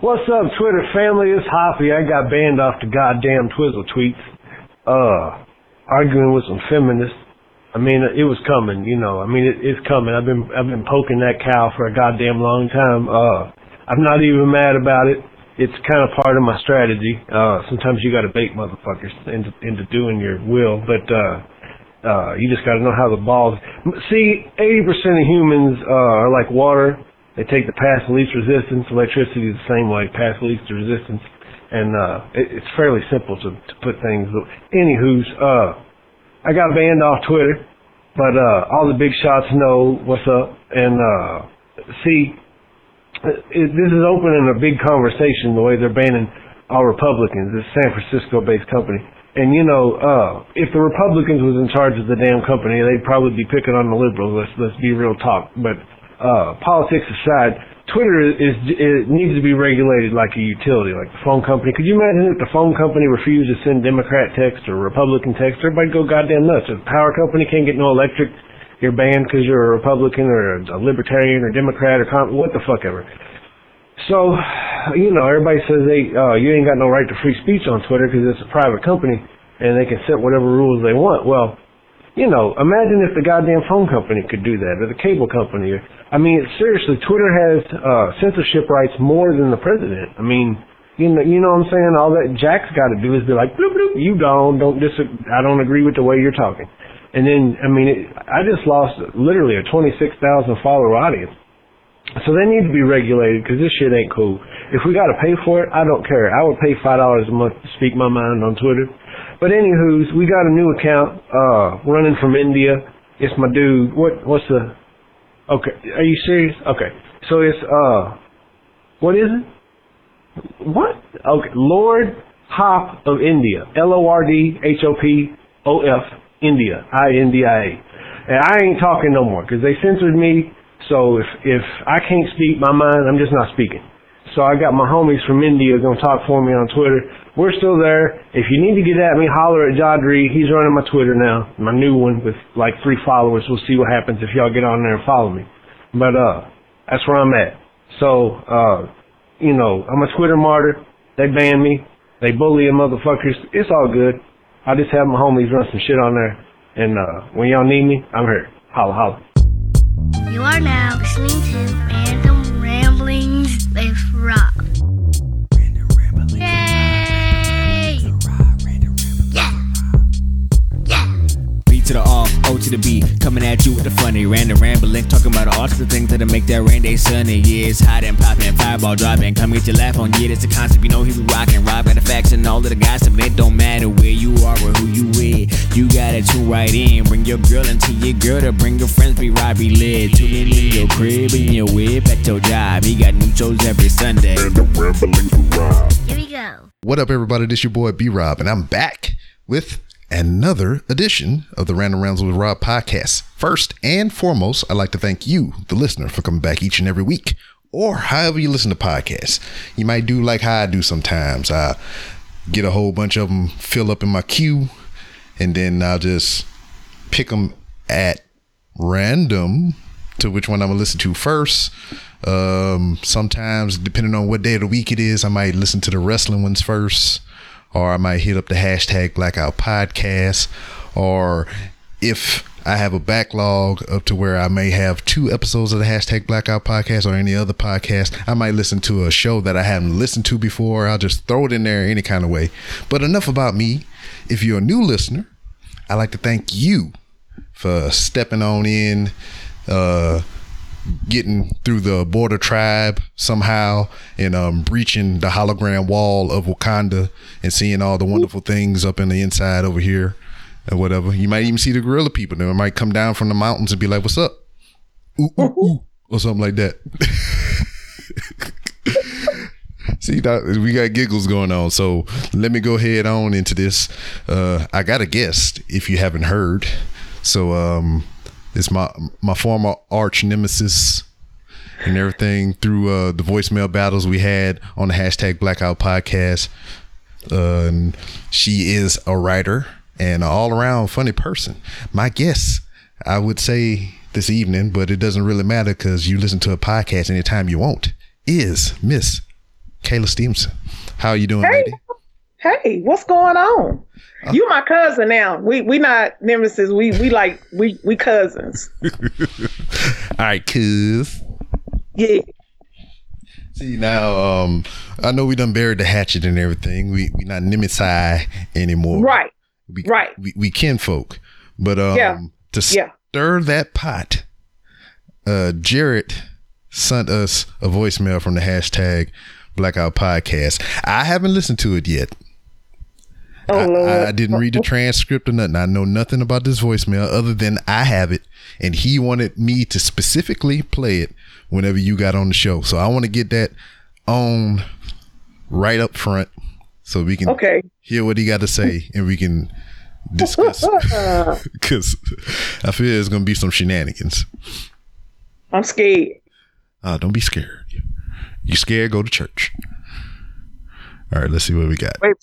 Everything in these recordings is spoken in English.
What's up, Twitter family? It's Hoppy. I got banned off the goddamn Twizzle tweets. Uh, arguing with some feminists. I mean, it was coming, you know. I mean, it, it's coming. I've been, I've been poking that cow for a goddamn long time. Uh, I'm not even mad about it. It's kind of part of my strategy. Uh, sometimes you gotta bait motherfuckers into, into doing your will, but, uh, uh, you just gotta know how the balls, see, 80% of humans, uh, are like water they take the path of least resistance. Electricity is the same way, path of least resistance. And uh, it, it's fairly simple to, to put things. Anywho's, uh, I got banned off Twitter, but uh, all the big shots know what's up. And uh, see, it, this is opening a big conversation the way they're banning all Republicans. This San Francisco-based company. And you know, uh, if the Republicans was in charge of the damn company, they'd probably be picking on the liberals. Let's let's be real talk. But uh, politics aside, Twitter is, it needs to be regulated like a utility, like the phone company. Could you imagine if the phone company refused to send Democrat text or Republican text? Everybody go goddamn nuts. If the power company can't get no electric, you're banned because you're a Republican or a Libertarian or Democrat or com- what the fuck ever. So, you know, everybody says they uh, you ain't got no right to free speech on Twitter because it's a private company and they can set whatever rules they want. Well, you know, imagine if the goddamn phone company could do that, or the cable company. I mean, seriously, Twitter has uh, censorship rights more than the president. I mean, you know, you know what I'm saying? All that Jack's got to do is be like, bloop, bloop, you don't, don't dis, I don't agree with the way you're talking. And then, I mean, it, I just lost literally a 26,000 follower audience. So they need to be regulated because this shit ain't cool. If we got to pay for it, I don't care. I would pay five dollars a month to speak my mind on Twitter. But anywho's, we got a new account, uh, running from India. It's my dude. What, what's the, okay, are you serious? Okay. So it's, uh, what is it? What? Okay, Lord Hop of India. L-O-R-D-H-O-P-O-F, India. I-N-D-I-A. And I ain't talking no more because they censored me. So if, if I can't speak my mind, I'm just not speaking. So I got my homies from India gonna talk for me on Twitter. We're still there. If you need to get at me, holler at Jadri. He's running my Twitter now, my new one with like three followers. We'll see what happens if y'all get on there and follow me. But uh, that's where I'm at. So uh, you know, I'm a Twitter martyr. They ban me. They bully a motherfuckers. It's all good. I just have my homies run some shit on there. And uh, when y'all need me, I'm here. Holla holla. You are now listening to Random Ramblings with to the R, O to the B, coming at you with the funny random rambling, talking about all sorts of things that'll make that rain day sunny. Yeah, it's hot and popping, fireball dropping, come get your laugh on. Yeah, that's the concept, you know he be rocking, rock at the facts and all of the gossip. It don't matter where you are or who you with, you gotta tune right in. Bring your girl into your girl to bring your friends, be right, be lit. Tune in in your crib, in your whip, at your job. He got new shows every Sunday. Here we go. What up, everybody? This your boy B Rob, and I'm back with another edition of the Random Rounds with Rob podcast. First and foremost, I'd like to thank you, the listener, for coming back each and every week, or however you listen to podcasts. You might do like how I do sometimes. I get a whole bunch of them, fill up in my queue, and then I'll just pick them at random to which one I'm gonna listen to first. Um, sometimes, depending on what day of the week it is, I might listen to the wrestling ones first, or I might hit up the hashtag Blackout Podcast, or if I have a backlog up to where I may have two episodes of the hashtag Blackout Podcast or any other podcast, I might listen to a show that I haven't listened to before. I'll just throw it in there any kind of way. But enough about me. If you're a new listener, I'd like to thank you for stepping on in, uh, getting through the border tribe somehow and um, breaching the hologram wall of Wakanda and seeing all the wonderful things up in the inside over here and whatever. You might even see the gorilla people. They might come down from the mountains and be like, "What's up?" Ooh, ooh, ooh, or something like that. See, that, we got giggles going on. So let me go head on into this. Uh, I got a guest, if you haven't heard. So um, it's my my former arch nemesis and everything through uh, the voicemail battles we had on the hashtag Blackout Podcast. Uh, and she is a writer and an all around funny person. My guess, I would say this evening, but it doesn't really matter because you listen to a podcast anytime you want, is Miss Kayla Stevenson. How are you doing, Hey. lady? Hey, what's going on? You my cousin now. We we not nemesis. We we like we we cousins. All right, cuz. Yeah. See now, um, I know we done buried the hatchet and everything. We we not nemesis anymore. Right. We, right. We we kinfolk. But um, Yeah. to Yeah. stir that pot, uh, Jared sent us a voicemail from the hashtag Blackout Podcast. I haven't listened to it yet. Oh I. I didn't read the transcript or nothing. I know nothing about this voicemail other than I have it, and he wanted me to specifically play it whenever you got on the show. So I want to get that on right up front, so we can Okay. hear what he got to say, and we can discuss. Because I feel there's gonna be some shenanigans. I'm scared. Uh, don't be scared. You scared? Go to church. All right, let's see what we got. Wait.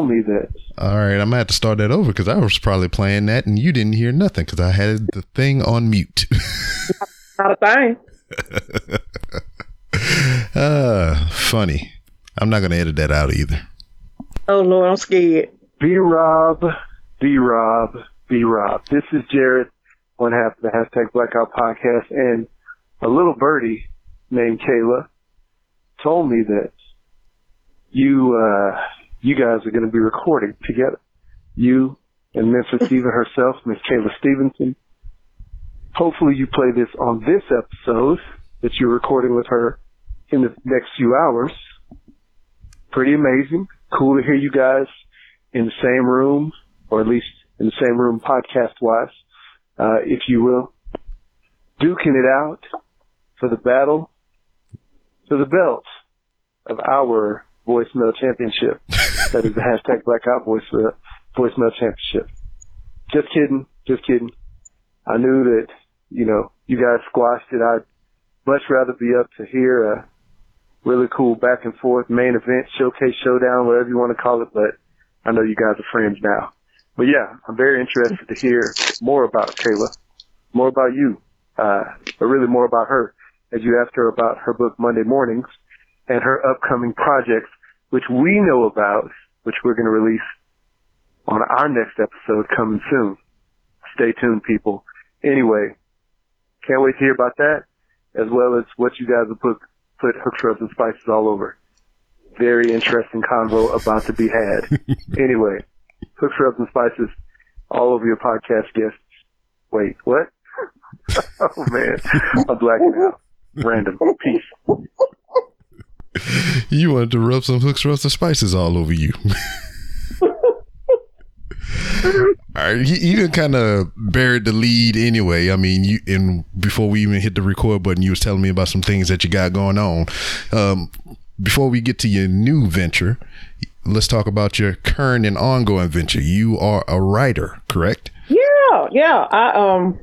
Tell me that. All right, I'm gonna have to start that over because I was probably playing that and you didn't hear nothing because I had the thing on mute. Not a thing. uh, funny. I'm not gonna edit that out either. Oh Lord, I'm scared. B Rob, B Rob, B Rob. This is Jared, one half of the hashtag Blackout Podcast, and a little birdie named Kayla told me that you uh you guys are going to be recording together. You and Miss Receiver herself, Miss Kayla Stevenson. Hopefully, you play this on this episode that you're recording with her in the next few hours. Pretty amazing. Cool to hear you guys in the same room, or at least in the same room podcast wise, uh, if you will, duking it out for the battle, for the belt of our voicemail championship. That is the hashtag blackout voicemail, voicemail championship. Just kidding, just kidding. I knew that, you know, you guys squashed it. I'd much rather be up to hear a really cool back and forth main event, showcase, showdown, whatever you want to call it, but I know you guys are friends now. But yeah, I'm very interested to hear more about Kayla, more about you, uh, but really more about her as you asked her about her book Monday Mornings and her upcoming projects, which we know about, which we're going to release on our next episode coming soon. Stay tuned, people. Anyway, can't wait to hear about that, as well as what you guys have put, put hooks, rubs, and spices all over very interesting convo about to be had. anyway, hooks, rubs, and spices all over your podcast guests. Wait, what? oh man, I'm blacking out. Random. Peace. You wanted to rub some hooks, and spices all over you. All right, you, you kind of buried the lead anyway. I mean, you and before we even hit the record button, you was telling me about some things that you got going on. Um, before we get to your new venture, let's talk about your current and ongoing venture. You are a writer, correct? Yeah, yeah. I um,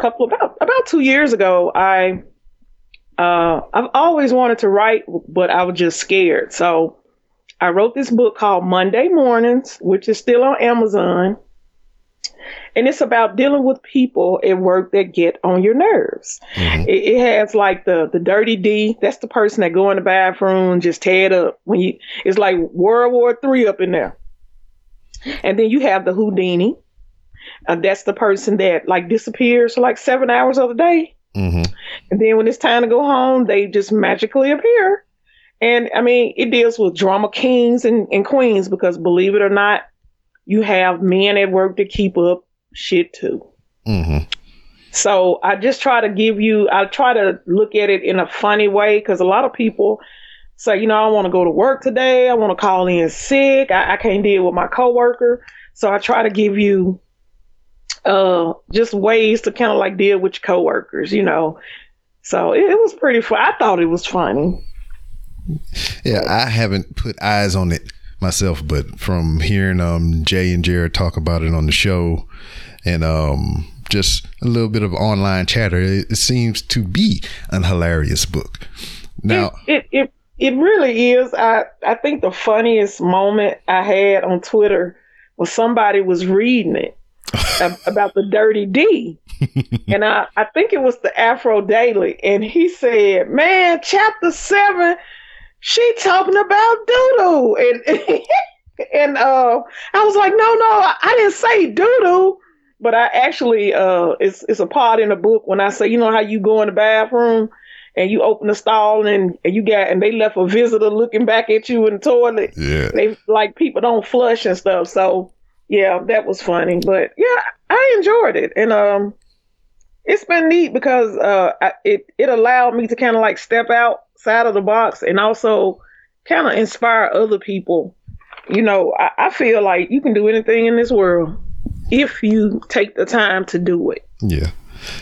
couple about about two years ago, I uh, I've always wanted to write, but I was just scared. So I wrote this book called Monday Mornings, which is still on Amazon. And it's about dealing with people at work that get on your nerves. Mhm. It, it has like the the dirty D. That's the person that go in the bathroom just tear it up when you. It's like World War Three up in there. And then you have the Houdini. Uh, that's the person that like disappears for like seven hours of the day. Mm-hmm. And then when it's time to go home, they just magically appear. And I mean, it deals with drama kings and, and queens because believe it or not, you have men at work to keep up shit too. Mm-hmm. So I just try to give you, I try to look at it in a funny way because a lot of people say, you know, I want to go to work today. I want to call in sick. I, I can't deal with my coworker. So I try to give you uh, just ways to kind of like deal with your coworkers, you know. So it, it was pretty fun. I thought it was funny. Yeah, I haven't put eyes on it myself, but from hearing um Jay and Jared talk about it on the show and um just a little bit of online chatter, it, it seems to be an hilarious book. Now, it, it it it really is. I I think the funniest moment I had on Twitter was somebody was reading it about the dirty D, and I I think it was the Afro Daily, and he said, "Man, chapter seven she talking about doodoo and and uh I was like, no, no, I didn't say doodoo. But I actually uh it's it's a part in the book when I say, you know how you go in the bathroom and you open the stall and, and you got and they left a visitor looking back at you in the toilet. Yeah. They like people don't flush and stuff. So yeah, that was funny. But yeah, I enjoyed it. And um it's been neat because uh I, it it allowed me to kind of like step outside of the box and also kind of inspire other people. You know, I, I feel like you can do anything in this world if you take the time to do it. Yeah.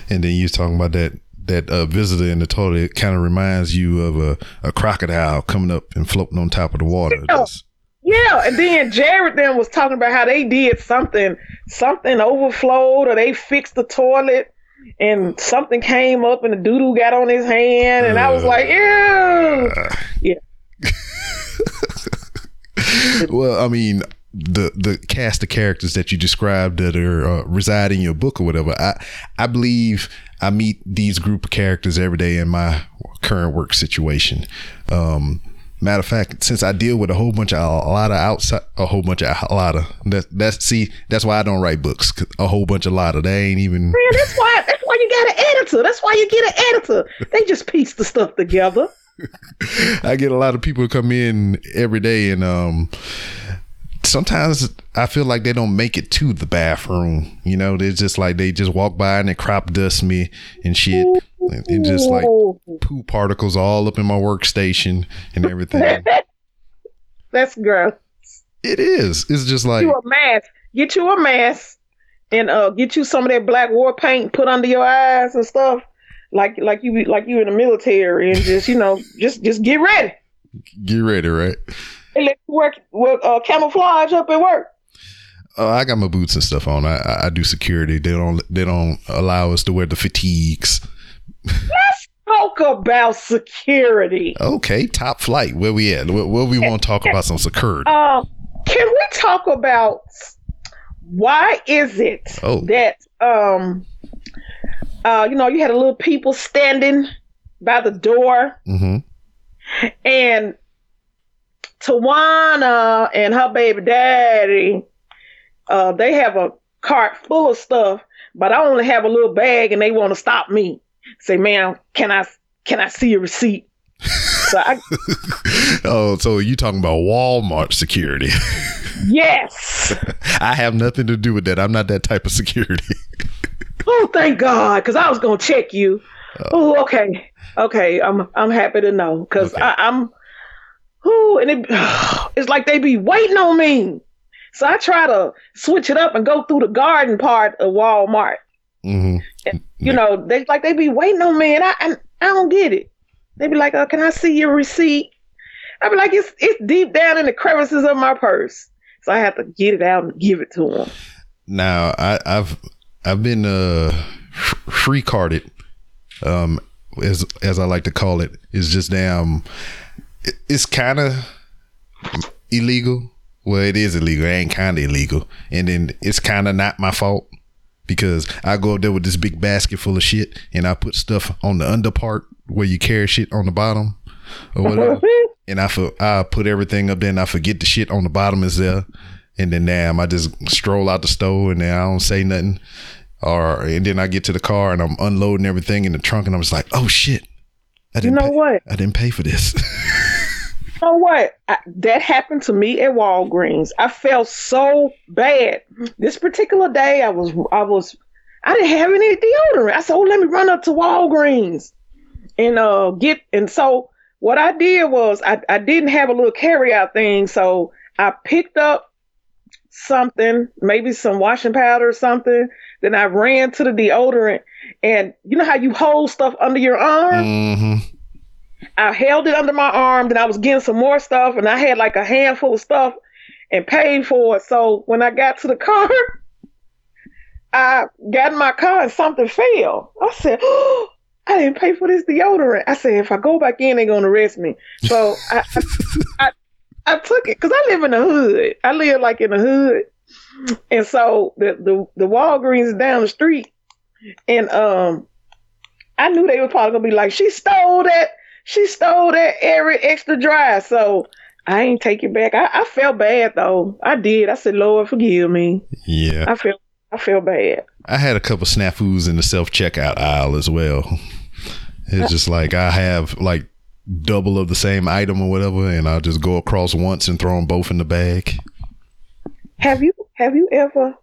And then you was talking about that that uh, visitor in the toilet it kind of reminds you of a, a crocodile coming up and floating on top of the water. Yeah. Just- Yeah, and then Jared then was talking about how they did something, something overflowed or they fixed the toilet and something came up and the doodle got on his hand and I was like, ew. Yeah. well, I mean, the the cast of characters that you described that are uh, reside in your book or whatever. I I believe I meet these group of characters every day in my current work situation. Um, matter of fact, since I deal with a whole bunch of a lot of outside, a whole bunch of a lot of that. That's see, that's why I don't write books. A whole bunch of lot of they ain't even. Man, that's why that's why you got an editor. That's why you get an editor. They just piece the stuff together. I get a lot of people come in every day, and um, sometimes I feel like they don't make it to the bathroom. You know, they're just like they just walk by and they crop dust me and shit. It just like poo particles all up in my workstation and everything. That's gross. it is. It's just like you a mask. Get you a mask and uh get you some of that black war paint put under your eyes and stuff. Like like you like you in the military and just you know just just get ready. get ready, right? They let you work with uh, camouflage up at work. Uh, I got my boots and stuff on. I, I I do security. They don't they don't allow us to wear the fatigues. Let's talk about security. Okay, top flight. Where we at? Where, where we want to talk about some security? Um, can we talk about why is it Oh. that um uh you know you had a little people standing by the door Mm-hmm. and Tawana and her baby daddy uh they have a cart full of stuff but I only have a little bag and they want to stop me say ma'am can I can I see a receipt so I oh, so you talking about Walmart security? yes I have nothing to do with that. I'm not that type of security. Oh, thank God, because I was gonna check you. Oh, okay, okay. I'm I'm happy to know because Okay. I'm. Who and it, it's like they be waiting on me. So I try to switch it up and go through the garden part of Walmart. hmm You know, they like they be waiting on me, and I I, I don't get it. They be like, uh, "Can I see your receipt?" I be like, "It's it's deep down in the crevices of my purse." So I have to get it out and give it to them. Now I, I've I've been uh free carded, um as as I like to call it. It's just damn. it- It's kind of illegal. Well, it is illegal. It ain't kind of illegal, and then it's kind of not my fault because I go up there with this big basket full of shit, and I put stuff on the under part where you carry shit on the bottom or whatever. and I for, I put everything up there, and I forget the shit on the bottom is there, and then damn, I just stroll out the store, and then I don't say nothing, or and then I get to the car and I'm unloading everything in the trunk, and I'm just like, oh shit, I You didn't know pay, what? I didn't pay for this. Know what? I, that happened to me at Walgreens. I felt so bad. This particular day, I was, I was, I didn't have any deodorant. I said, "Oh, let me run up to Walgreens and uh get." And so what I did was, I, I didn't have a little carryout thing, so I picked up something, maybe some washing powder or something. Then I ran to the deodorant, and you know how you hold stuff under your arm. hmm I held it under my arm, then I was getting some more stuff, and I had like a handful of stuff and paid for it. So when I got to the car, I got in my car and something fell. I said, oh, I didn't pay for this deodorant. I said, if I go back in, they're going to arrest me. So I, I, I, I took it because I live in the hood. I live like in the hood. And so the, the, the Walgreens down the street. And um, I knew they were probably going to be like, she stole that she stole that Arrid extra dry. So I ain't take it back. I, I felt bad though. I did. I said, Lord, forgive me. Yeah. I feel I feel bad. I had a couple snafus in the self checkout aisle as well. It's just like I have like double of the same item or whatever, and I'll just go across once and throw them both in the bag. Have you have you ever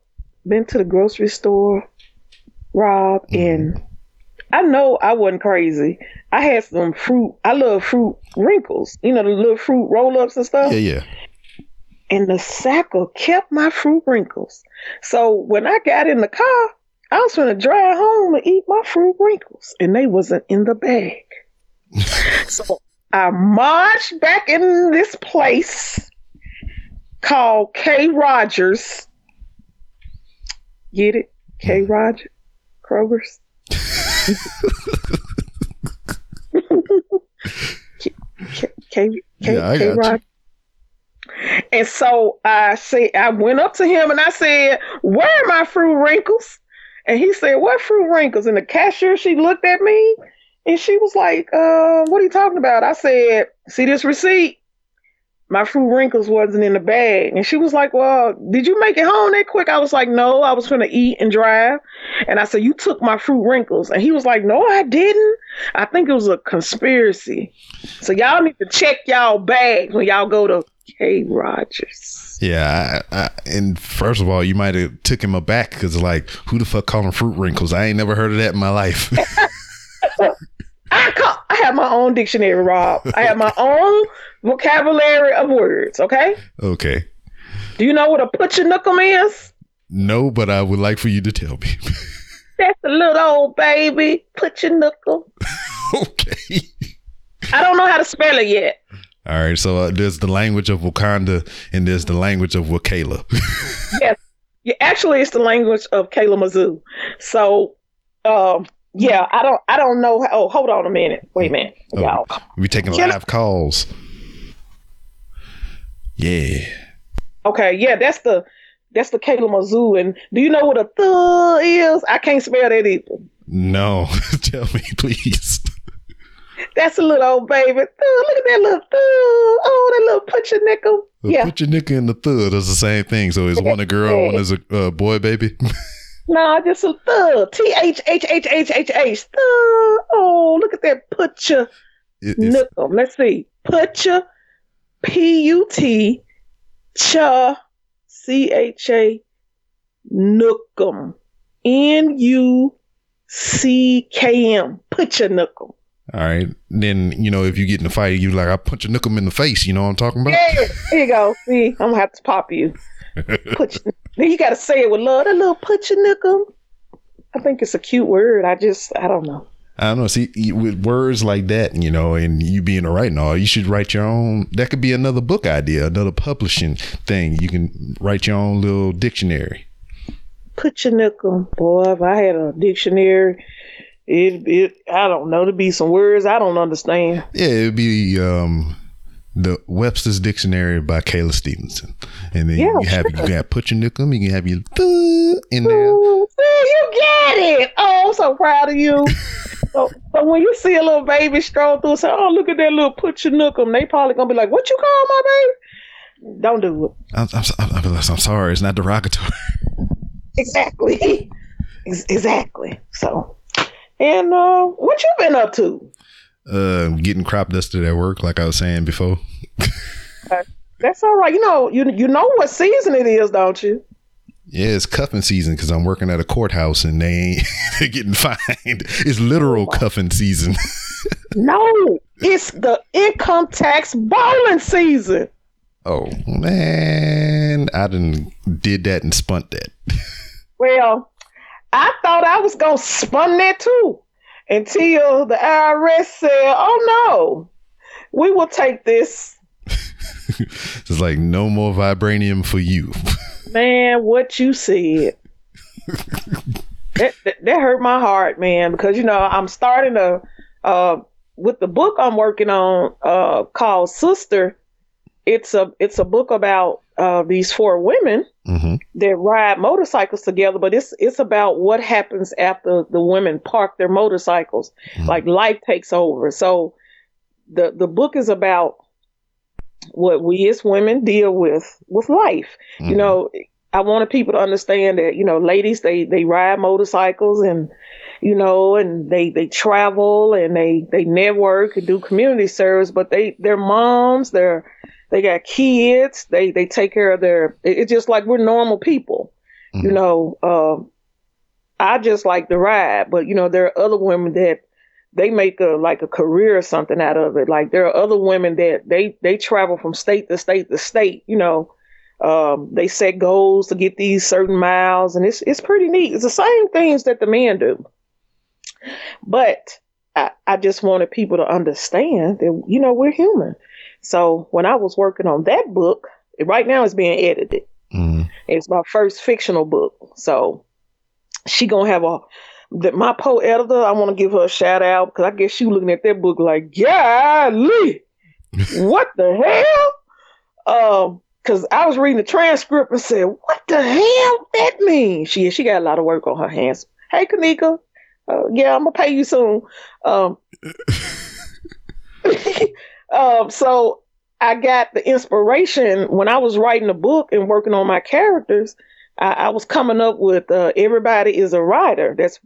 been to the grocery store, Rob? And mm-hmm. I know I wasn't crazy. I had some fruit. I love fruit wrinkles. You know the little fruit roll ups and stuff. Yeah, yeah. And the sacker kept my fruit wrinkles. So when I got in the car, I was gonna drive home and eat my fruit wrinkles, and they wasn't in the bag. so I marched back in this place called K Rogers. Get it? K mm. Rogers? Kroger's? K, K, K, Yeah, I K got you. And so I say I went up to him and I said, Where are my fruit wrinkles? And he said, What fruit wrinkles? And the cashier, she looked at me and she was like, uh, what are you talking about? I said, See this receipt? My fruit wrinkles wasn't in the bag. And she was like, Well, did you make it home that quick? I was like, No, I was gonna eat and drive. And I said, You took my fruit wrinkles. And he was like, No, I didn't. I think it was a conspiracy. So y'all need to check y'all bags when y'all go to K Rogers. Yeah, I, I, and first of all, you might have took him aback because like, who the fuck call them fruit wrinkles? I ain't never heard of that in my life. I call, I have my own dictionary, Rob. I have my own vocabulary of words. Okay. okay, Do you know what a putchanookum is? no, but I would like for you to tell me. That's a little old baby putchanookum. okay. I don't know how to spell it yet. All right, so uh, there's the language of Wakanda and there's the language of Wakala. Yes. Yeah, actually, it's the language of Kayla Mizzou. So, um, yeah, I don't, I don't know. How, oh, hold on a minute. Wait a minute, Oh. y'all. we taking Can I- live calls. Yeah. Okay, yeah, that's the, that's the Kayla Mizzou. And do you know what a th is? I can't spell that either. No, tell me, please. That's a little old baby. Th, look at that little th. Oh, that little putchanickum. Yeah. Put your nigga in the thud. It's the same thing. So is one a girl, one is a uh, boy, baby. No, just a th. T H H H H H H. Th. Oh, look at that putcha. It- it's- um, Let's see. Putcha. P U T. Cha. C H A. Nookum. N U C K M. Putcha Nookum. all right. Then you know if you get in a fight, you like I punch a nookum in the face. You know what I'm talking about? Yeah, there you go. See, I'm gonna have to pop you. Put you, you gotta say it with love. That little put your nickum. I think it's a cute word. I just, I don't know. I don't know. See, with words like that, you know, and you being a writer and all, you should write your own. That could be another book idea, another publishing thing. You can write your own little dictionary. Put your nickum, boy. If I had a dictionary, it, it, I don't know. There'd be some words I don't understand. Yeah, it'd be um, the Webster's Dictionary by Kayla Stevenson, and then Yeah, you have sure. you got put your nookum, you can have your in there. Ooh, you get it. Oh, I'm so proud of you. so, so when you see a little baby stroll through, say, "Oh, look at that little put your nickum," they probably gonna be like, "What you call my baby?" Don't do it. I'm, I'm, I'm, I'm, I'm sorry, it's not derogatory. Exactly. Exactly. So, and uh, what you been up to? Uh, getting crop dusted at work, like I was saying before. That's all right. You know, you you know what season it is, don't you? Yeah, it's cuffing season because I'm working at a courthouse and they ain't they're getting fined. It's literal cuffing season. No, it's the income tax bowling season. oh man, I done did that and spunt that. Well, I thought I was gonna spun that too, until the IRS said, "Oh no, we will take this." It's like no more vibranium for you. Man, what you said. that, that that hurt my heart, man, because you know I'm starting to uh with the book I'm working on uh called Sister. It's a it's a book about uh these four women hmm that ride motorcycles together, but it's it's about what happens after the women park their motorcycles. Like life takes over. So the the book is about what we as women deal with with life. You Mhm. know, I wanted people to understand that you know, ladies they they ride motorcycles and you know, and they they travel and they they network and do community service, but they they're moms, they're they got kids, they they take care of their. It's just like we're normal people, you Mhm. know. Um, I just like to ride, but you know, there are other women that they make a like a career or something out of it. Like there are other women that they they travel from state to state to state. You know, um, they set goals to get these certain miles, and it's it's pretty neat. It's the same things that the men do, but I, I just wanted people to understand that you know we're human. So when I was working on that book, right now it's being edited. Mhm. It's my first fictional book. So she gonna have a the, my co-editor. I want to give her a shout out because I guess she looking at that book like, golly, what the hell? Um, because I was reading the transcript and said, what the hell that mean? She she got a lot of work on her hands. Hey, Kanika, uh, yeah, I'm gonna pay you soon. Um, um, so I got the inspiration when I was writing a book and working on my characters. I, I was coming up with uh, everybody is a Ryda. That's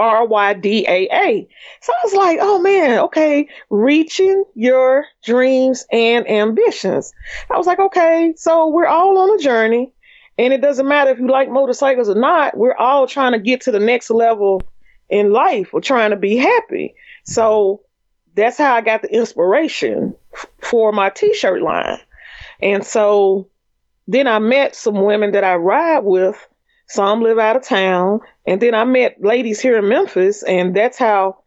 R Y D A A. So I was like, oh man, okay, reaching your dreams and ambitions. I was like, okay, so we're all on a journey, and it doesn't matter if you like motorcycles or not. We're all trying to get to the next level in life. We're trying to be happy. So that's how I got the inspiration for my t-shirt line. And so then I met some women that I ride with. Some live out of town. And then I met ladies here in Memphis. And that's how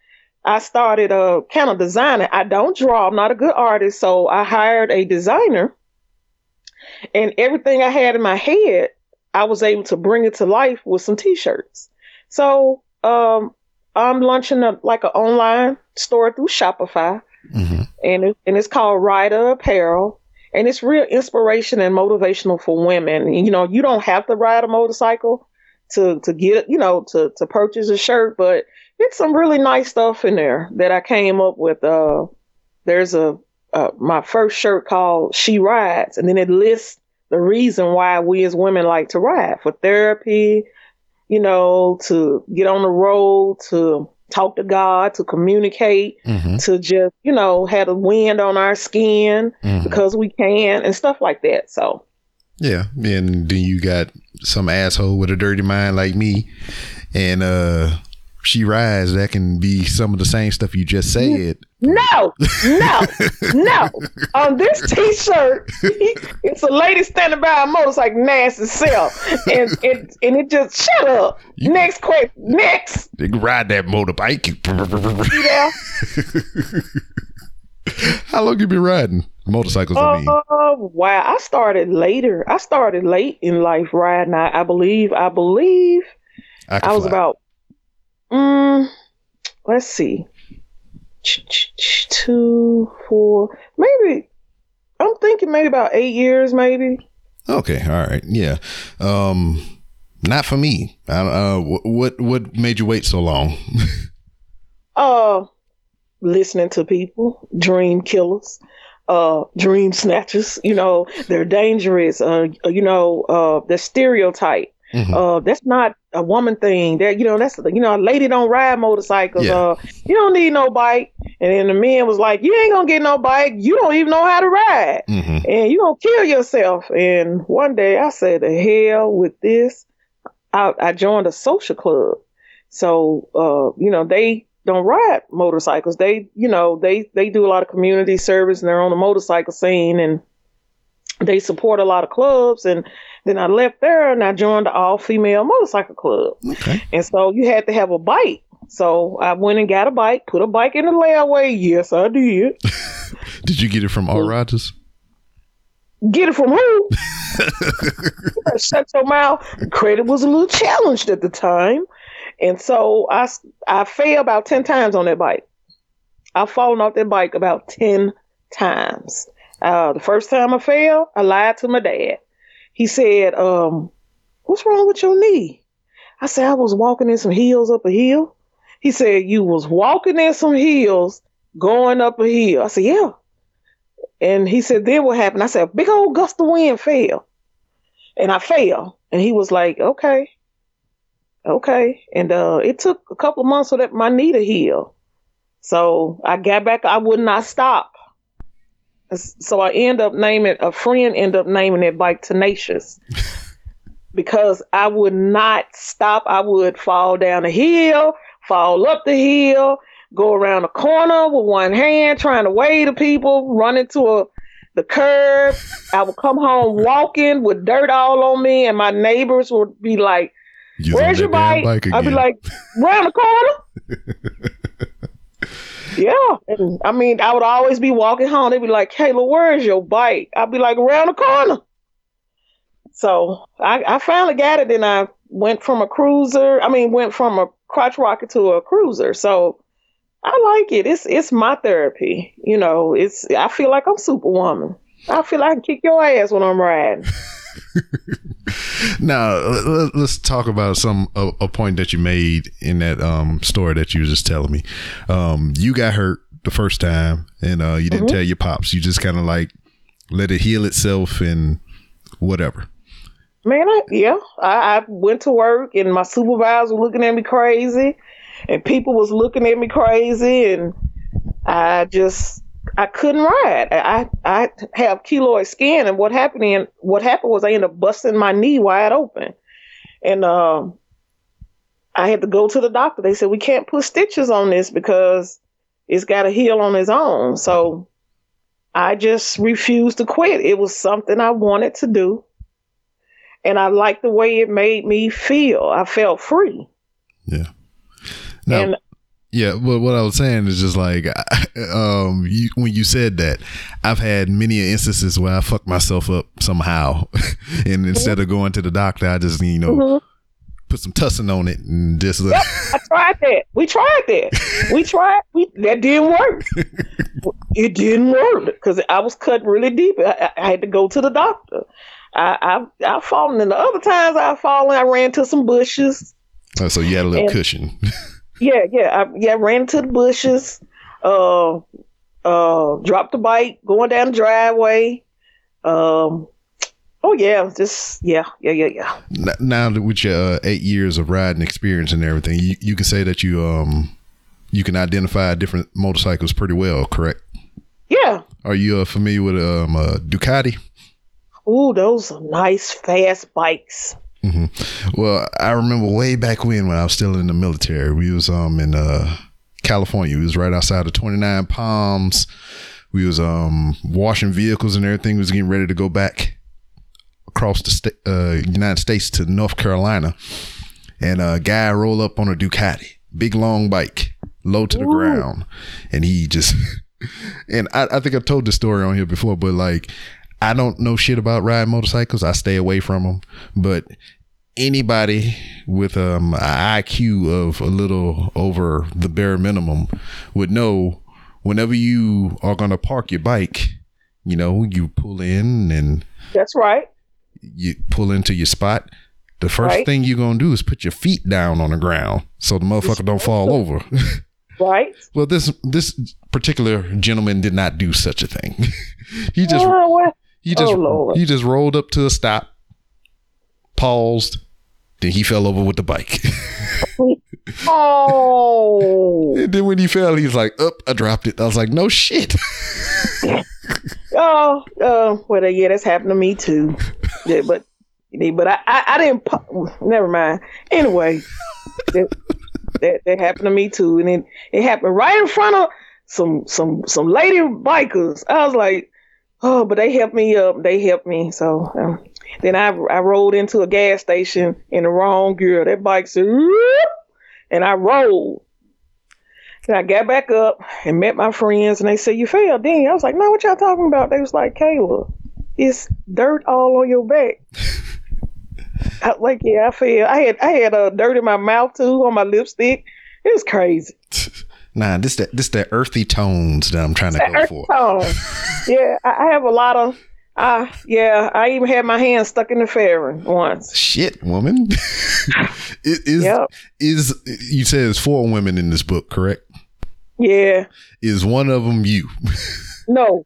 I started uh, kind of designing. I don't draw. I'm not a good artist. So I hired a designer. And everything I had in my head, I was able to bring it to life with some t-shirts. So um, I'm launching a, like an online store through Shopify Mhm. and it, and it's called Ryda Apparel, and it's real inspiration and motivational for women. And, you know, you don't have to ride a motorcycle to to get you know to to purchase a shirt, but it's some really nice stuff in there that I came up with. Uh, there's a uh, my first shirt called She Rides, and then it lists the reason why we as women like to ride for therapy, you know, to get on the road, to talk to God, to communicate Mhm. to just, you know, have the wind on our skin Mhm. because we can and stuff like that. So, Yeah, and then you got some asshole with a dirty mind like me, and uh, she rides. That can be some of the same stuff you just said. no, no, no. On this t shirt, it's a lady standing by a motorcycle, nasty self. And, and, and it just, shut up. You- Next quick, Next. They can ride that motorbike. You there? How long you been riding motorcycles? I mean, Oh, wow. I started later. I started late in life riding. I, I believe, I believe I, I was fly. about, mm, let's see, two, four, maybe. I'm thinking maybe about eight years, maybe. Okay, all right, yeah. Um, not for me. I, uh, what what made you wait so long? Uh, listening to people, dream killers, uh, dream snatchers. You know, they're dangerous. Uh, you know, uh, the stereotype. Mhm. Uh, that's not a woman thing. That you know, that's you know, a lady don't ride motorcycles. Yeah. Uh, you don't need no bike. And then the man was like, "You ain't gonna get no bike. You don't even know how to ride, Mhm. and you gonna kill yourself." And one day I said, "The hell with this." I, I joined a social club. So, uh, you know, they don't ride motorcycles. They, you know, they they do a lot of community service and they're on the motorcycle scene and they support a lot of clubs. And then I left there and I joined the all female motorcycle club. Okay. And so you had to have a bike. So I went and got a bike, put a bike in the layaway. Yes, I did. Did you get it from All Rogers? Get it from who? Shut your mouth. Credit was a little challenged at the time. And so I, I fell about 10 times on that bike. I've fallen off that bike about 10 times. Uh, the first time I fell, I lied to my dad. He said, um, what's wrong with your knee? I said, I was walking in some hills up a hill. He said, you was walking in some hills going up a hill. I said, yeah. And he said, then what happened? I said, a big old gust of wind fell. And I fell. And he was like, okay. Okay. And uh, it took a couple months for that my knee to heal. So I got back. I would not stop. So I end up naming a friend. End up naming it bike Tenacious because I would not stop. I would fall down the hill, fall up the hill, go around the corner with one hand, trying to wave to people, run into a the curb. I would come home walking with dirt all on me, and my neighbors would be like, You Where's your damn bike? I'd be like, round the corner. yeah. And I mean, I would always be walking home. They'd be like, Kayla, where's your bike? I'd be like, around the corner. So I, I finally got it and I went from a cruiser, I mean, went from a crotch rocket to a cruiser. So I like it. It's it's my therapy. You know, it's I feel like I'm superwoman. I feel like I can kick your ass when I'm riding. Now let- let- let's talk about some a, a point that you made in that um story that you were just telling me. Um, you got hurt the first time, and uh, you didn't tell your pops. You just kind of like let it heal itself and whatever. Man, I, yeah, I, I went to work and my supervisor was looking at me crazy, and people was looking at me crazy, and I just I couldn't ride. I I have keloid skin, and what happened? In, what happened was I ended up busting my knee wide open, and um, I had to go to the doctor. They said we can't put stitches on this because it's got to heal on its own. So I just refused to quit. It was something I wanted to do and I liked the way it made me feel. I felt free. Yeah. Now, and Yeah, but what I was saying is just like, um, you, when you said that, I've had many instances where I fucked myself up somehow, and instead of going to the doctor, I just you know Mhm. put some tussin on it and just uh, I tried that. We tried that. We tried. We that didn't work. it didn't work because I was cut really deep. I, I had to go to the doctor. I I I've fallen, and the other times I've fallen, I ran to some bushes. oh, so you had a little And- cushion. Yeah, yeah, I, yeah. Ran into the bushes. Uh, uh, dropped the bike going down the driveway. Um, oh yeah, just yeah, yeah, yeah, yeah. N- now with your uh, eight years of riding experience and everything, you, you can say that you um you can identify different motorcycles pretty well, correct? Yeah. Are you uh, familiar with um a Ducati? Ooh, those are nice, fast bikes. Well, I remember way back when when I was still in the military, we was um in uh California. We was right outside of 29 Palms. We was um washing vehicles and everything. We was getting ready to go back across the sta- uh, United States to North Carolina. And a guy roll up on a Ducati, big long bike, low to the ground, and he just and I, I think I've told this story on here before, but like I don't know shit about riding motorcycles. I stay away from them. But anybody with um, an IQ of a little over the bare minimum would know whenever you are going to park your bike, you know, you pull in and That's right. you pull into your spot. The first Right. thing you're going to do is put your feet down on the ground so the motherfucker don't fall over. Right. well, this this particular gentleman did not do such a thing. he just Oh, he just Oh, Lord. he just rolled up to a stop, paused, then he fell over with the bike. Oh. and then when he fell, he's like, "Up, I dropped it." I was like, "No shit." Oh, uh, well, yeah, that's happened to me too. Yeah, but, but I, I, I didn't. Never mind. Anyway, that, that that happened to me too, and it it happened right in front of some some some lady bikers. I was like, oh, but they helped me up. They helped me. So um, then I I rolled into a gas station in the wrong gear. That bike said, and I rolled. And I got back up and met my friends, and they said, "You fell, didn't? I was like, "No, what y'all talking about?" They was like, "Kayla, it's dirt all on your back." I was like, "Yeah, I fell. I had I had uh, dirt in my mouth too, on my lipstick. It was crazy." nah, this that this that earthy tones that I'm trying to go Earth for. tone. yeah, I, I have a lot of. Uh, yeah, I even had my hand stuck in the fairing once. Shit, woman. it is Yep. is you said it's four women in this book, correct? Yeah. Is one of them you? No.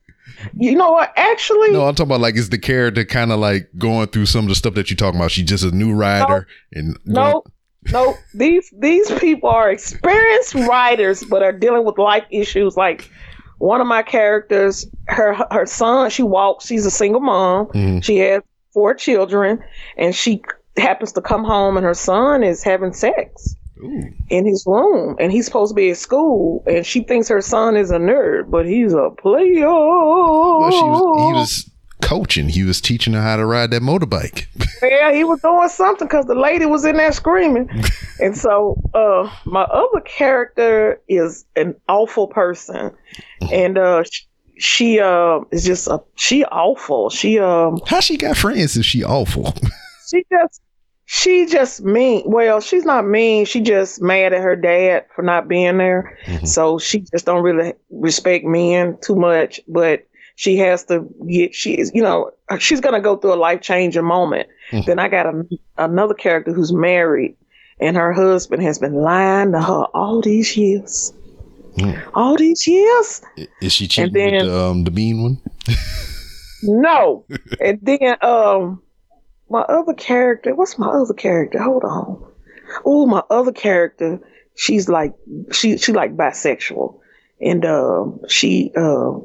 You know what? Actually, no, I'm talking about like is the character kind of like going through some of the stuff that you're talking about? She's just a new rider and no, no. These these people are experienced writers, but are dealing with life issues. Like one of my characters, her her son, she walks. She's a single mom. Mhm. She has four children, and she happens to come home, and her son is having sex Ooh. in his room, and he's supposed to be at school, and she thinks her son is a nerd, but he's a player. Well, she was, he was coaching. He was teaching her how to ride that motorbike. Yeah, he was doing something because the lady was in there screaming. and so uh, my other character is an awful person. And uh, she uh, is just a, she awful. She um How she got friends if she awful? she just she just mean. Well, she's not mean. She just mad at her dad for not being there. So she just don't really respect men too much. But she has to get. She is, you know, she's gonna go through a life changing moment. Then I got a, another character who's married, and her husband has been lying to her all these years. All these years. Is she cheating then- with the, um, the bean one? No. and then um my other character, what's my other character? Hold on. Oh, my other character, she's like she she like bisexual. And um she uh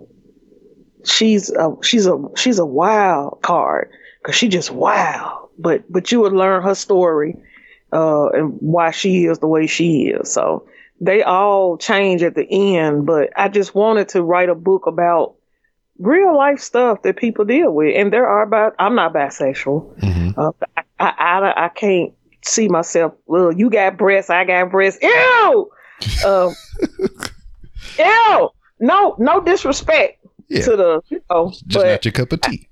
she's a she's a she's a wild card cuz she just wild. But but you would learn her story uh and why she is the way she is. So they all change at the end, but I just wanted to write a book about real life stuff that people deal with, and there are about. I'm not bisexual. Mhm. Uh, I, I I I can't see myself. Well, you got breasts, I got breasts. Ew. Um, ew. No, no disrespect Yeah. to the you know, Just but not your cup of tea.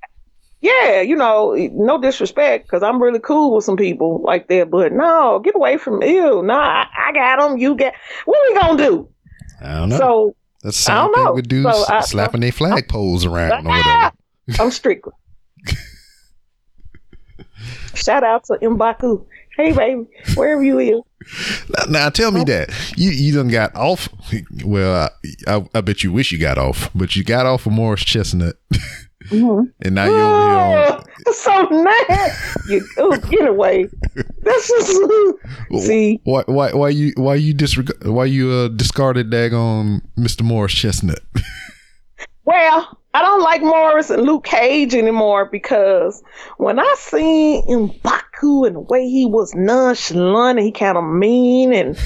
yeah, you know, no disrespect because I'm really cool with some people like that. But no, get away from you. No, I, I got them. You get. What we gonna do? I don't know. So That's the I same don't thing know. with dudes So slapping their flagpoles around or Ah! whatever. I'm strictly. Shout out to Mbaku. Hey, baby, wherever you is. Now, now tell me that you you done got off. Well, I, I, I bet you wish you got off, but you got off of Morris Chestnut, and now you're over on. Oh, so nice. You oh, get away. That's just see. Why why why you why you disreg- why you uh, discarded daggone Mr. Morris Chestnut? Well, I don't like Morris and Luke Cage anymore because when I seen Mbaku and the way he was nonchalant and he kind of mean and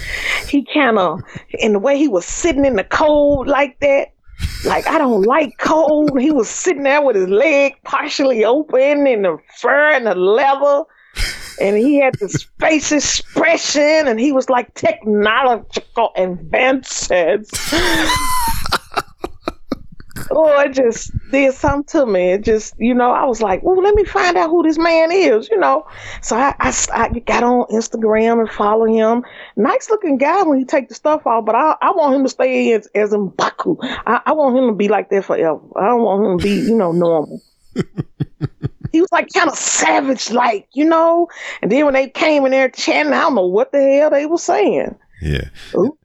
he kind of and the way he was sitting in the cold like that. Like I don't like cold. He was sitting there with his leg partially open and the fur and the leather. And he had this face expression and he was like technological advances. oh, it just did something to me. It just, you know, I was like, well, let me find out who this man is, you know. So I, I, I got on Instagram and follow him. Nice looking guy when he take the stuff off, but I, I want him to stay as, as Mbaku. I, I want him to be like that forever. I don't want him to be, you know, normal. he was like kind of savage, like, you know. And then when they came in there chatting, I don't know what the hell they were saying. Yeah, Ooh.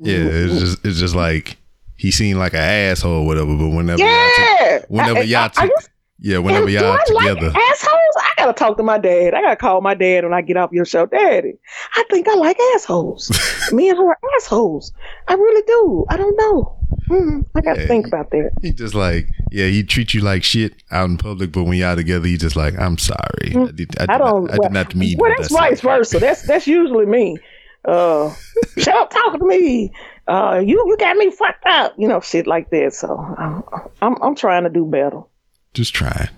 yeah. It's just it's just like he seemed like an asshole, or whatever. But whenever y'all Yeah. took- whenever I- y'all I- I used- yeah, whenever y'all do I together, like assholes? I gotta talk to my dad. I gotta call my dad when I get off your show. Daddy, I think I like assholes. Me and her are assholes. I really do. I don't know. Hmm, I gotta Yeah, think about that. he just like yeah, he treat you like shit out in public, but when y'all together, he just like I'm sorry, I did, I did, I don't. not, I did not mean. Well, that's I vice said." versa. That's that's usually me. Uh, shut up talking to me. Uh, you you got me fucked up. You know, shit like that. So I'm I'm, I'm trying to do better. Just trying.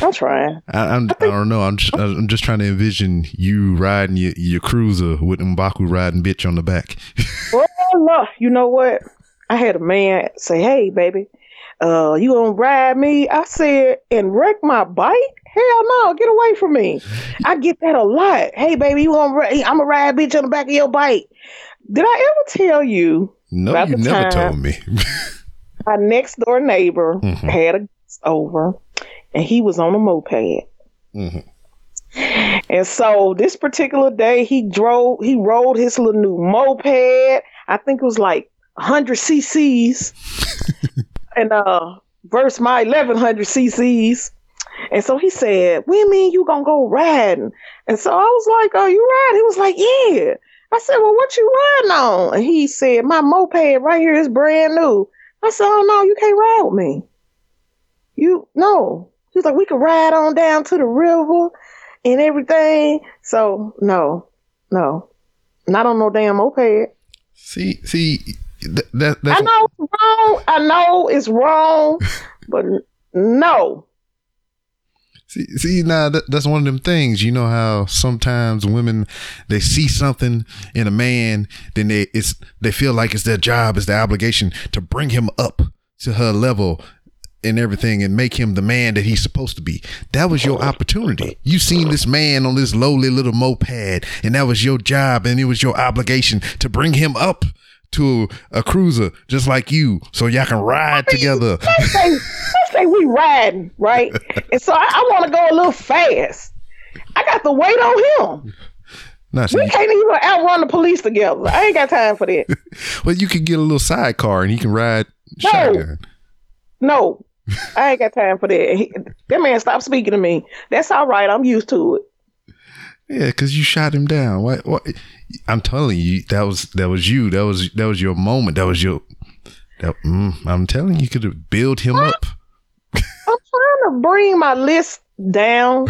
I'm trying. I, I'm, I don't know. I'm just, I'm just trying to envision you riding your, your cruiser with Mbaku riding bitch on the back. Well, look, you know what? I had a man say, "Hey, baby, uh, you gonna ride me?" I said, "And wreck my bike? Hell no! Get away from me!" I get that a lot. Hey, baby, you gonna? I'm gonna ride bitch on the back of your bike. Did I ever tell you No, you never told me. my next door neighbor Mhm. had a guest over, and he was on a moped. Mhm. And so this particular day, he drove, he rode his little new moped. I think it was like 100 cc's and uh versus my 1100 cc's. And so he said, when mean you gonna go riding? And so I was like, oh, you ride? He was like, yeah. I said, well, what you riding on? And he said, my moped right here is brand new. I said, oh, no, you can't ride with me. You, no. He was like, we could ride on down to the river and everything. So, no, no. Not on no damn moped. See, see, th- that I that's know it's wrong. I know it's wrong, but no. See, see now that, that's one of them things. You know how sometimes women they see something in a man, then they it's they feel like it's their job, it's their obligation to bring him up to her level and everything and make him the man that he's supposed to be. That was your opportunity. You seen this man on this lowly little moped, and that was your job, and it was your obligation to bring him up to a cruiser just like you, so y'all can ride together. Let's say, let's say we riding, right? And so I, I want to go a little fast. I got the weight on him. Nah, We you- can't even outrun the police together. I ain't got time for that. well, you could get a little sidecar and he can ride No. shotgun. No, I ain't got time for that. He, that man stopped speaking to me. That's all right. I'm used to it. Yeah, because you shot him down. What? What? I'm telling you, that was that was you. That was that was your moment. That was your. That, mm, I'm telling you, you could have built him up. I'm trying to bring my list down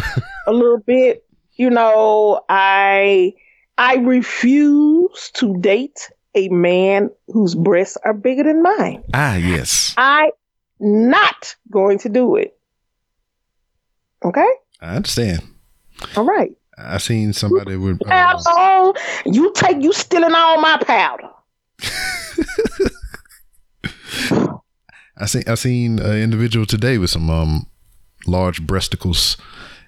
a little bit. You know, I I refuse to date a man whose breasts are bigger than mine. Ah, yes, I not going to do it. Okay? I understand. All right. I seen somebody with. Uh, Powder. You take you stealing all my powder. I seen I seen an individual today with some um large breasticles,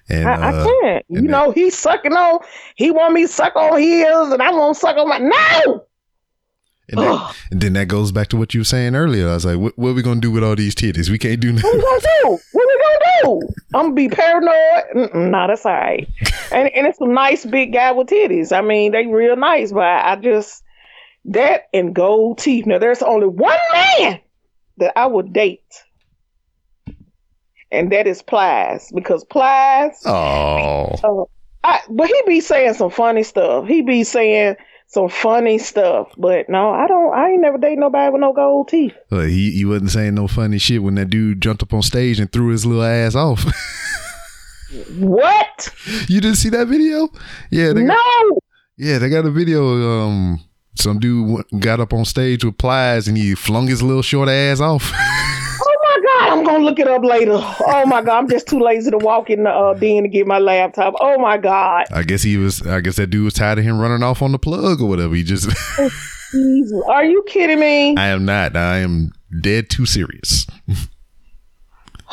and I, I uh, can't. You and know, he's sucking on he want me to suck on his and I want to suck on my no. and, that, and then that goes back to what you were saying earlier. I was like, what, what are we gonna do with all these titties? We can't do nothing. What we gonna do? What we I'm gonna be paranoid. Mm-mm, nah, that's all right. And and it's a nice big guy with titties. I mean, they real nice, but I just that and gold teeth. Now there's only one man that I would date, and that is Plies because Plies. Oh, Uh, I, but he be saying some funny stuff. He be saying some funny stuff. But no, I don't. I ain't never date nobody with no gold teeth. Look, he he wasn't saying no funny shit when that dude jumped up on stage and threw his little ass off. What? you didn't see that video? Yeah, they got, No. yeah, they got a video. Um, some dude got up on stage with plies and he flung his little short ass off. I'm gonna look it up later. Oh my God, I'm just too lazy to walk in the uh, den to get my laptop. Oh my God, I guess he was. I guess that dude was tired of him running off on the plug or whatever. He just. Are you kidding me? I am not. I am dead too serious.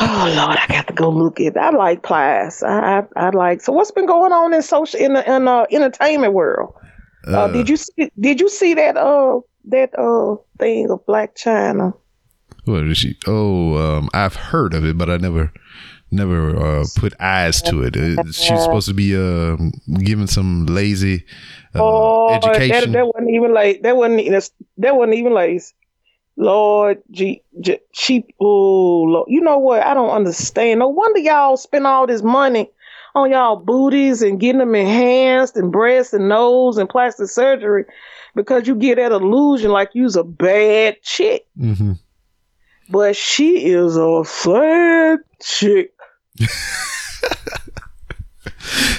Oh Lord, I got to go look it. I like class. I, I I like. So what's been going on in social in the in the entertainment world? Uh, Uh, did you see? Did you see that uh that uh thing of Blac Chyna? What is she? Oh, um, I've heard of it, but I never, never uh, put eyes to it. She's supposed to be uh, giving some lazy uh, oh, education. That, that wasn't even like that wasn't even that wasn't even like Lord G, G she oh Lord. you know what I don't understand. No wonder y'all spend all this money on y'all booties and getting them enhanced and breasts and nose and plastic surgery because you get that illusion like you's a bad chick. hmm But she is a sad chick.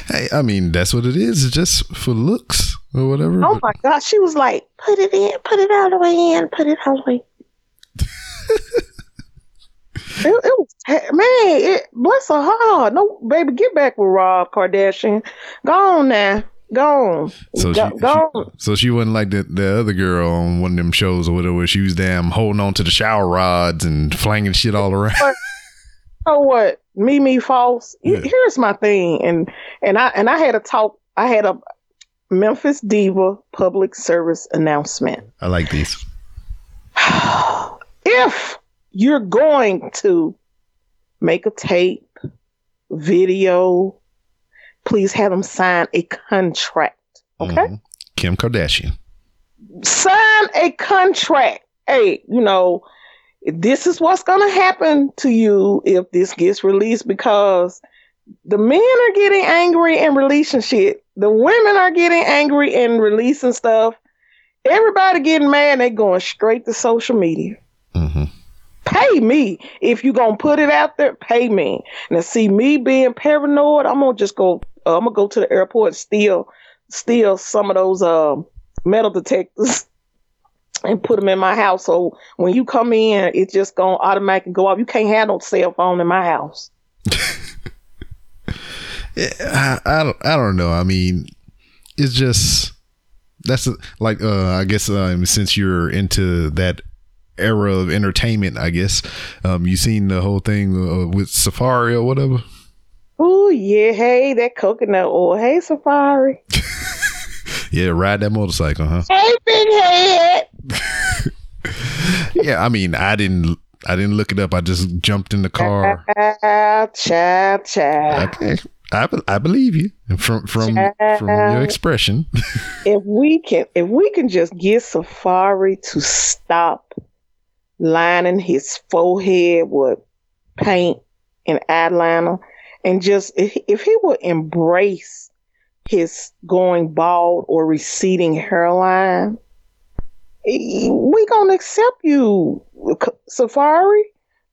Hey, I mean that's what it is. It's just for looks or whatever. Oh my God, she was like, put it in, put it all the way in, put it all the way. it, it was man, it, bless her heart. No, baby, get back with Rob Kardashian. Go on now, go on, So go, she, go she- so she wasn't like the, the other girl on one of them shows or whatever. She was damn holding on to the shower rods and flanging shit all around. You know what? Mimi Faust. Yeah. Here's my thing, and and I and I had a talk. I had a Memphis Diva public service announcement. I like these. if you're going to make a tape, video, please have them sign a contract. Okay? Mhm. Kim Kardashian. Sign a contract. hey, you know, this is what's going to happen to you if this gets released because the men are getting angry and releasing shit. The women are getting angry and releasing stuff. Everybody getting mad. They going straight to social media. Mm-hmm. Pay me if you gonna put it out there. Pay me. Now, see me being paranoid. I'm gonna just go. Uh, I'm gonna go to the airport, steal, steal some of those um, metal detectors, and put them in my house. So when you come in, it's just gonna automatically go off. You can't have no cell phone in my house. I, I don't I don't know. I mean, it's just that's a, like uh I guess um, since you're into that era of entertainment, I guess um you seen the whole thing uh, with Safaree or whatever. Oh yeah, hey, that coconut oil. Hey, Safaree. Yeah, ride that motorcycle, huh? Hey, big head. yeah, I mean, I didn't I didn't look it up. I just jumped in the car. Child, child, child. Okay. I, be- I believe you from from from your expression. if we can if we can just get Safaree to stop lining his forehead with paint and eyeliner and just if, if he would embrace his going bald or receding hairline we gonna accept you Safaree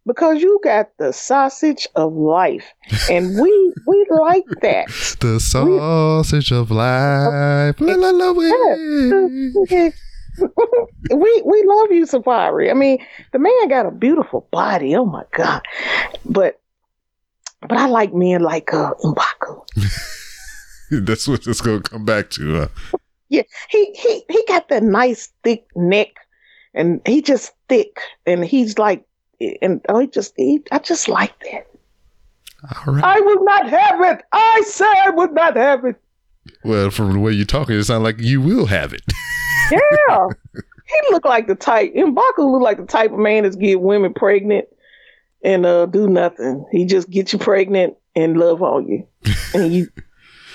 because you got the sausage of life and we we like that the sausage of life. La, la, la, way. we we love you, Safaree. I mean, the man got a beautiful body. Oh my god! But but I like men like uh, Mbaku. That's what it's gonna come back to. Uh, Yeah, he he he got that nice thick neck, and he just thick, and he's like, and oh, he just he, I just like that. all right. I will not have it. I say I would not have it. Well, from the way you're talking, it sounds like you will have it. Yeah. he looked like the type. Mbaku looked like the type of man that's get women pregnant and uh do nothing. He just get you pregnant and love on you. And you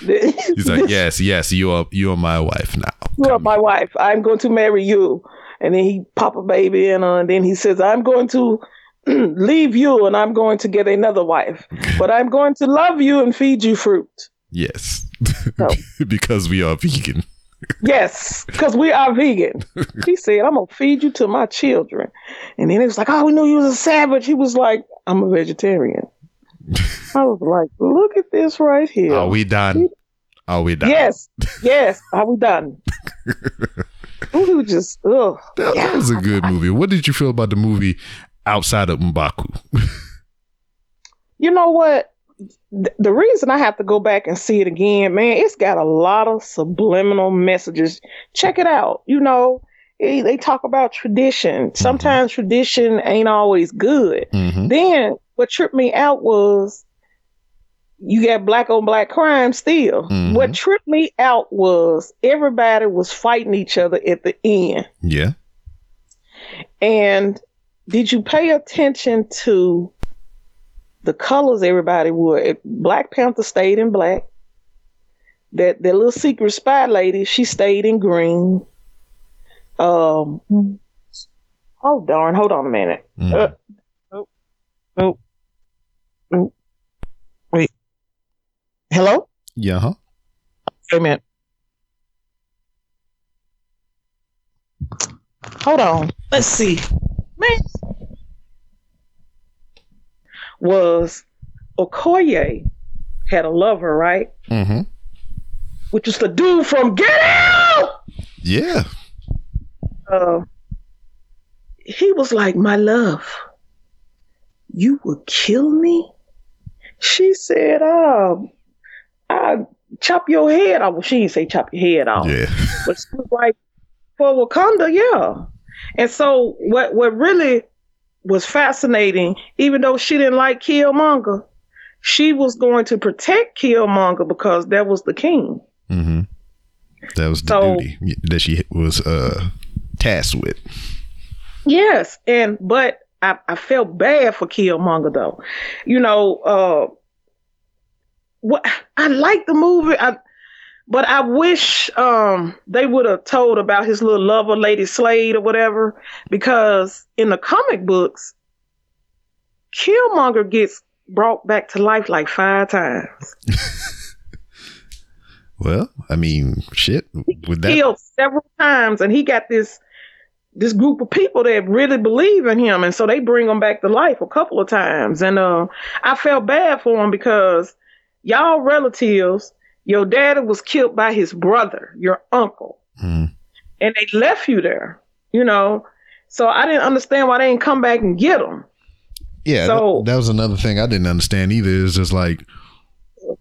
He's like, yes, yes, you are you are my wife now. You are my wife. I'm going to marry you. And then he pop a baby in her, and then he says, I'm going to leave you and I'm going to get another wife. But I'm going to love you and feed you fruit. Yes, No. because we are vegan. Yes, because we are vegan. He said, I'm going to feed you to my children. And then it was like, oh, we knew you was a savage. He was like, I'm a vegetarian. I was like, look at this right here. Are we done? Are we done? Yes, yes. Are we done? Ooh, just, ugh. That, that was a good movie. What did you feel about the movie outside of Mbaku? You know what? Th- The reason I have to go back and see it again, man, it's got a lot of subliminal messages. Check it out. You know, eh, they talk about tradition. Sometimes tradition ain't always good. hmm Then what tripped me out was you got black on black crime still. Mhm. What tripped me out was everybody was fighting each other at the end. Yeah. And did you pay attention to the colors everybody wore? Black Panther stayed in black. That that little secret spy lady, she stayed in green. Um. Oh darn! Hold on a minute. Mhm. Uh, oh, oh, oh. Wait. Hello. yeah. Huh. Wait a minute. Hold on. Let's see. Man. Was Okoye had a lover, right? Mm-hmm. Which was the dude from Get Out! Yeah. Uh, he was like, My love, you would kill me? She said, Oh, I chop your head off. Well, she didn't say chop your head off. Yeah. but she was like, for Wakanda, yeah. And so what what really was fascinating, even though she didn't like Killmonger, she was going to protect Killmonger because that was the king. Mm-hmm. That was the So- duty that she was uh tasked with. Yes, and but I, I felt bad for Killmonger though. You know, uh what I like the movie. I But I wish um, they would have told about his little lover, Lady Slade or whatever, because in the comic books, Killmonger gets brought back to life like five times. Well, I mean, shit. With that, Killed several times, and he got this this group of people that really believe in him, and so they bring him back to life a couple of times. And uh, I felt bad for him because y'all relatives, your daddy was killed by his brother, your uncle, Hmm. and they left you there. You know, so I didn't understand why they didn't come back and get him. yeah, So- that, that was another thing I didn't understand either. Is just like,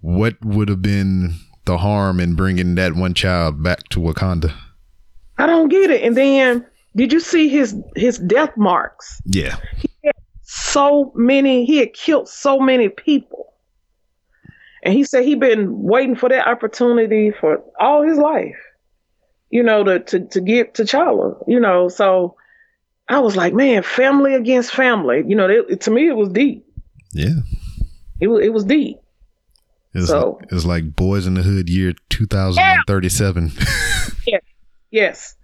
what would have been the harm in bringing that one child back to Wakanda? I don't get it. And then, did you see his his death marks? Yeah, so many he had killed so many people and he said he'd been waiting for that opportunity for all his life you know to to, to get T'Challa you know so I was like man family against family you know it, to me it was deep yeah. it was it was deep It's, So- like, it's like Boyz n the Hood year 2037. yeah. yes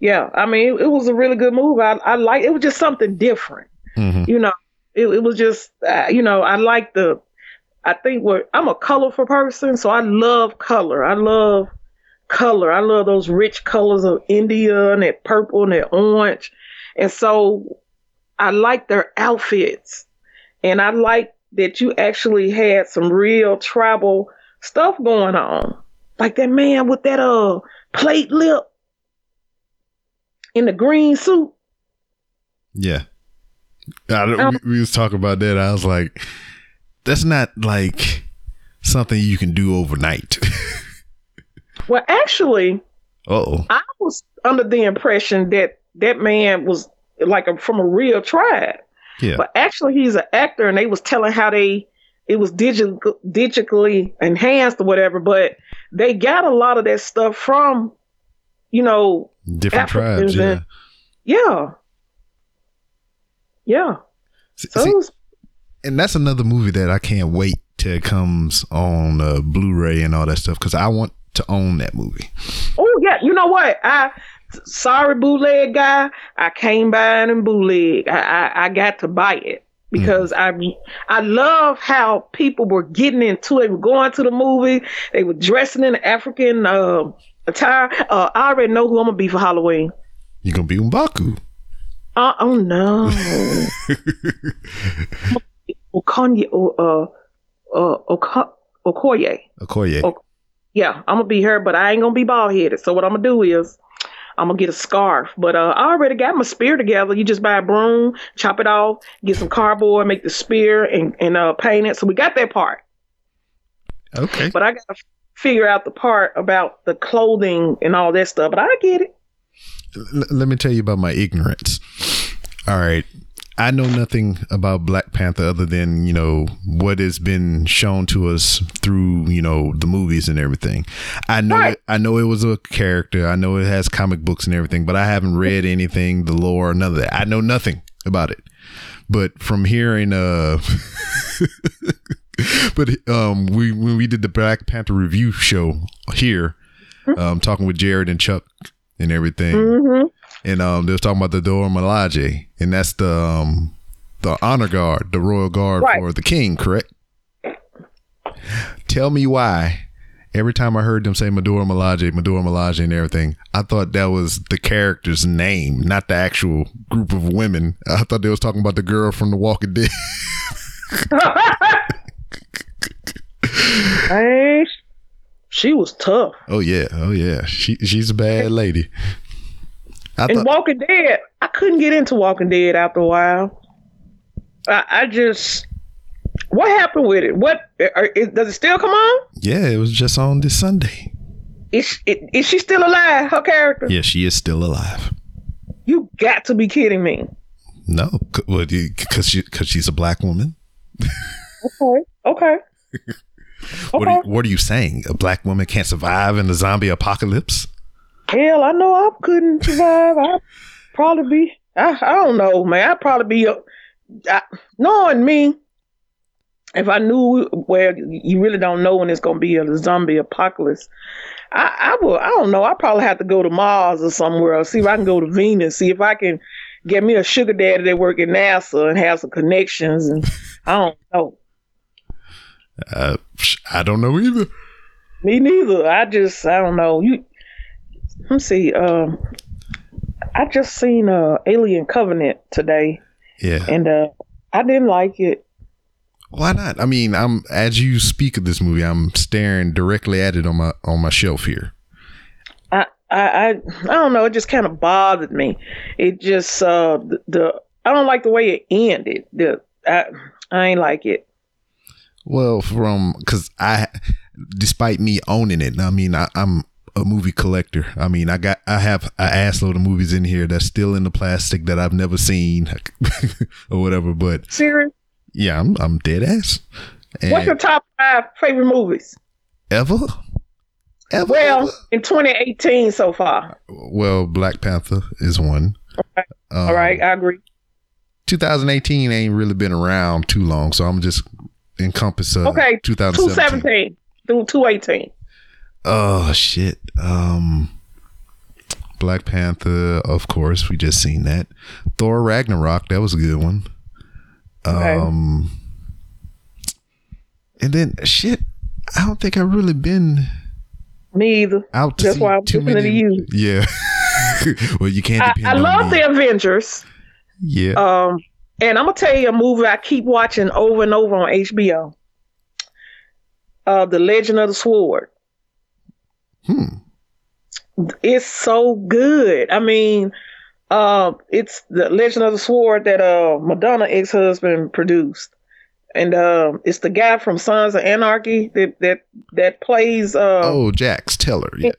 yeah I mean it, it was a really good move I I like it was just something different Mhm. you know it, it was just uh, you know i like the i think what i'm a colorful person so i love color. I love color. I love those rich colors of india and that purple and that orange. And so i like their outfits. And i like that you actually had some real tribal stuff going on. Like that man with that uh plate lip in the green suit. Yeah. I don't, Um, we, we was talking about that. I was like, that's not like something you can do overnight. well actually oh. I was under the impression that that man was like a, from a real tribe, Yeah. but actually he's an actor, and they was telling how they it was digital digitally enhanced or whatever. But they got a lot of that stuff from, you know, Different Africans tribes. Yeah. and- yeah, yeah. See- So see, it was, and that's another movie that I can't wait till it comes on uh, Blu-ray and all that stuff because I want to own that movie. oh yeah, you know what? I sorry bootleg guy, I came by in bootleg. I, I I got to buy it because I I love how people were getting into it, They were going to the movie, they were dressing in African uh, attire. Uh, I already know who I'm gonna be for Halloween. You're gonna be Mbaku. Uh, oh no, Okonye, uh, uh, Oko- Okoye. Okoye. Oh. Yeah, I'm gonna be her, but I ain't gonna be bald headed. So what I'm gonna do is I'm gonna get a scarf. But uh, I already got my spear together. You just buy a broom, chop it off, get some cardboard, make the spear, and and uh, paint it. So we got that part. Okay. But I gotta figure out the part about the clothing and all that stuff. But I get it. L- let me tell you about my ignorance. All right. I know nothing about Black Panther other than, you know, what has been shown to us through, you know, the movies and everything. I know Right. it, I know it was a character. I know it has comic books and everything, but I haven't read anything, the lore, none of that. I know nothing about it. But from hearing uh but um we when we did the Black Panther review show here, um talking with Jared and Chuck and everything hmm and um, they was talking about the Dora Milaje, and that's the um, the honor guard, the royal guard Right. for the king, correct? Tell me why. Every time I heard them say Medora Milaje, Medora Milaje, and everything, I thought that was the character's name, not the actual group of women. I thought they was talking about the girl from The Walking Dead. She was tough. oh yeah, oh yeah, she she's a bad lady. I And thought, Walking Dead, I couldn't get into Walking Dead after a while. I, I just, what happened with it? What are, is, does it still come on? yeah, it was just on this Sunday. Is is, is she still alive? Her character? Yeah, she is still alive. You got to be kidding me. No, because she, cause she's a black woman. Okay. Okay. What, are you, what are you saying? A black woman can't survive in the zombie apocalypse? Hell, I know I couldn't survive. I'd probably be. I, I don't know, man. I'd probably be. Uh, I, knowing me, if I knew where you really don't know when it's gonna be a zombie apocalypse, I, I will. I don't know. I probably have to go to Mars or somewhere, or see if I can go to Venus, see if I can get me a sugar daddy that work at NASA and have some connections. And I don't know. Uh, I don't know either. Me neither. I just I don't know. You let me see. Um, I just seen uh Alien Covenant today, Yeah. and uh, I didn't like it. Why not? I mean, I'm as you speak of this movie, I'm staring directly at it on my on my shelf here. I I I, I don't know. It just kind of bothered me. It just uh the, the I don't like the way it ended. The I I ain't like it. Well, from because I, despite me owning it, I mean, I, I'm a movie collector. I mean, I got I have an assload of movies in here that's still in the plastic that I've never seen or whatever. But Serious. yeah, I'm I'm dead ass. And What's your top five favorite movies? ever? Ever? Well, in 2018 so far. well, Black Panther is one. Um, All right, I agree. 2018 ain't really been around too long, so I'm just encompass uh, Okay, 2017. 217 through 218. Oh shit. Um Black Panther, of course, we just seen that. Thor Ragnarok, that was a good one. Okay. Um and then shit, I don't think I've really been Me either. out to That's see why I'm too listening many. to you. Yeah. well, you can't I, I love me. the Avengers. Yeah. Um, and I'm gonna tell you a movie I keep watching over and over on HBO. Uh, The Legend of the Sword. Hmm. It's so good. I mean, uh, it's the Legend of the Sword that uh Madonna ex husband produced, and um, it's the guy from Sons of Anarchy that that that plays uh Oh, Jax Teller. Yeah.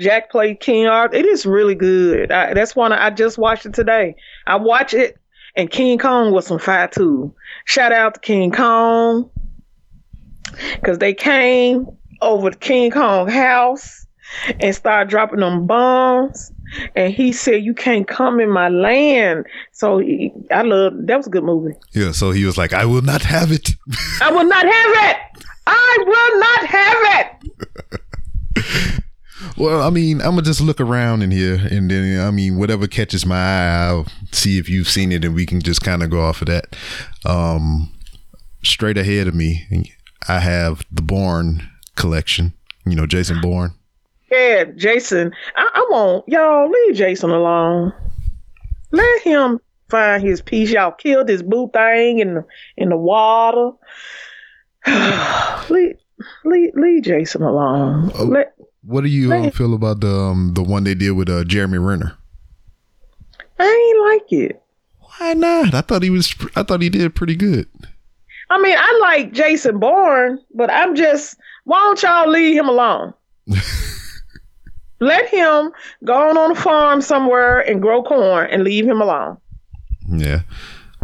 Jack played King Arthur. It is really good. I, that's one I just watched it today. I watch it, and King Kong was some fire too. Shout out to King Kong because they came over to King Kong house and start dropping them bombs. And he said, "You can't come in my land." So he, I love that was a good movie. Yeah. So he was like, I will not have it. I will not have it. I will not have it. Well, I mean, I'm gonna just look around in here, and then I mean, whatever catches my eye, I'll see if you've seen it, and we can just kind of go off of that. Um, straight ahead of me, I have the Bourne collection. You know, Jason Bourne. Yeah, Jason. I, I won't y'all leave Jason alone. Let him find his peace. Y'all killed his boo thing in the in the water. leave, leave, leave Jason alone. Oh. Let, What do you uh, feel about the um, the one they did with uh, Jeremy Renner? I ain't like it. Why not? I thought he was. I thought he did pretty good. I mean, I like Jason Bourne, but I'm just. Why don't y'all leave him alone? Let him go on on a farm somewhere and grow corn and leave him alone. Yeah.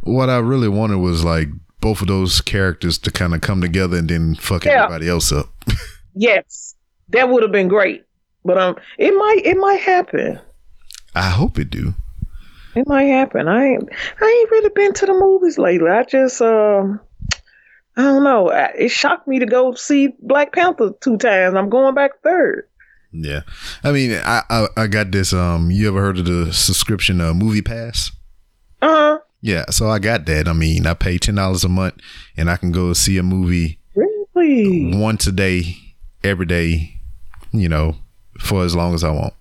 What I really wanted was like both of those characters to kind of come together and then fuck Yeah. everybody else up. Yes, that would have been great. But um, it might it might happen. I hope it do. It might happen. I ain't I ain't really been to the movies lately. I just um I don't know. It shocked me to go see Black Panther two times. I'm going back third. Yeah, I mean, I, I I got this. Um, you ever heard of the subscription uh, Movie Pass? Uh huh. Yeah, so I got that. I mean, I pay ten dollars a month, and I can go see a movie Really? once a day, every day. You know, for as long as I want.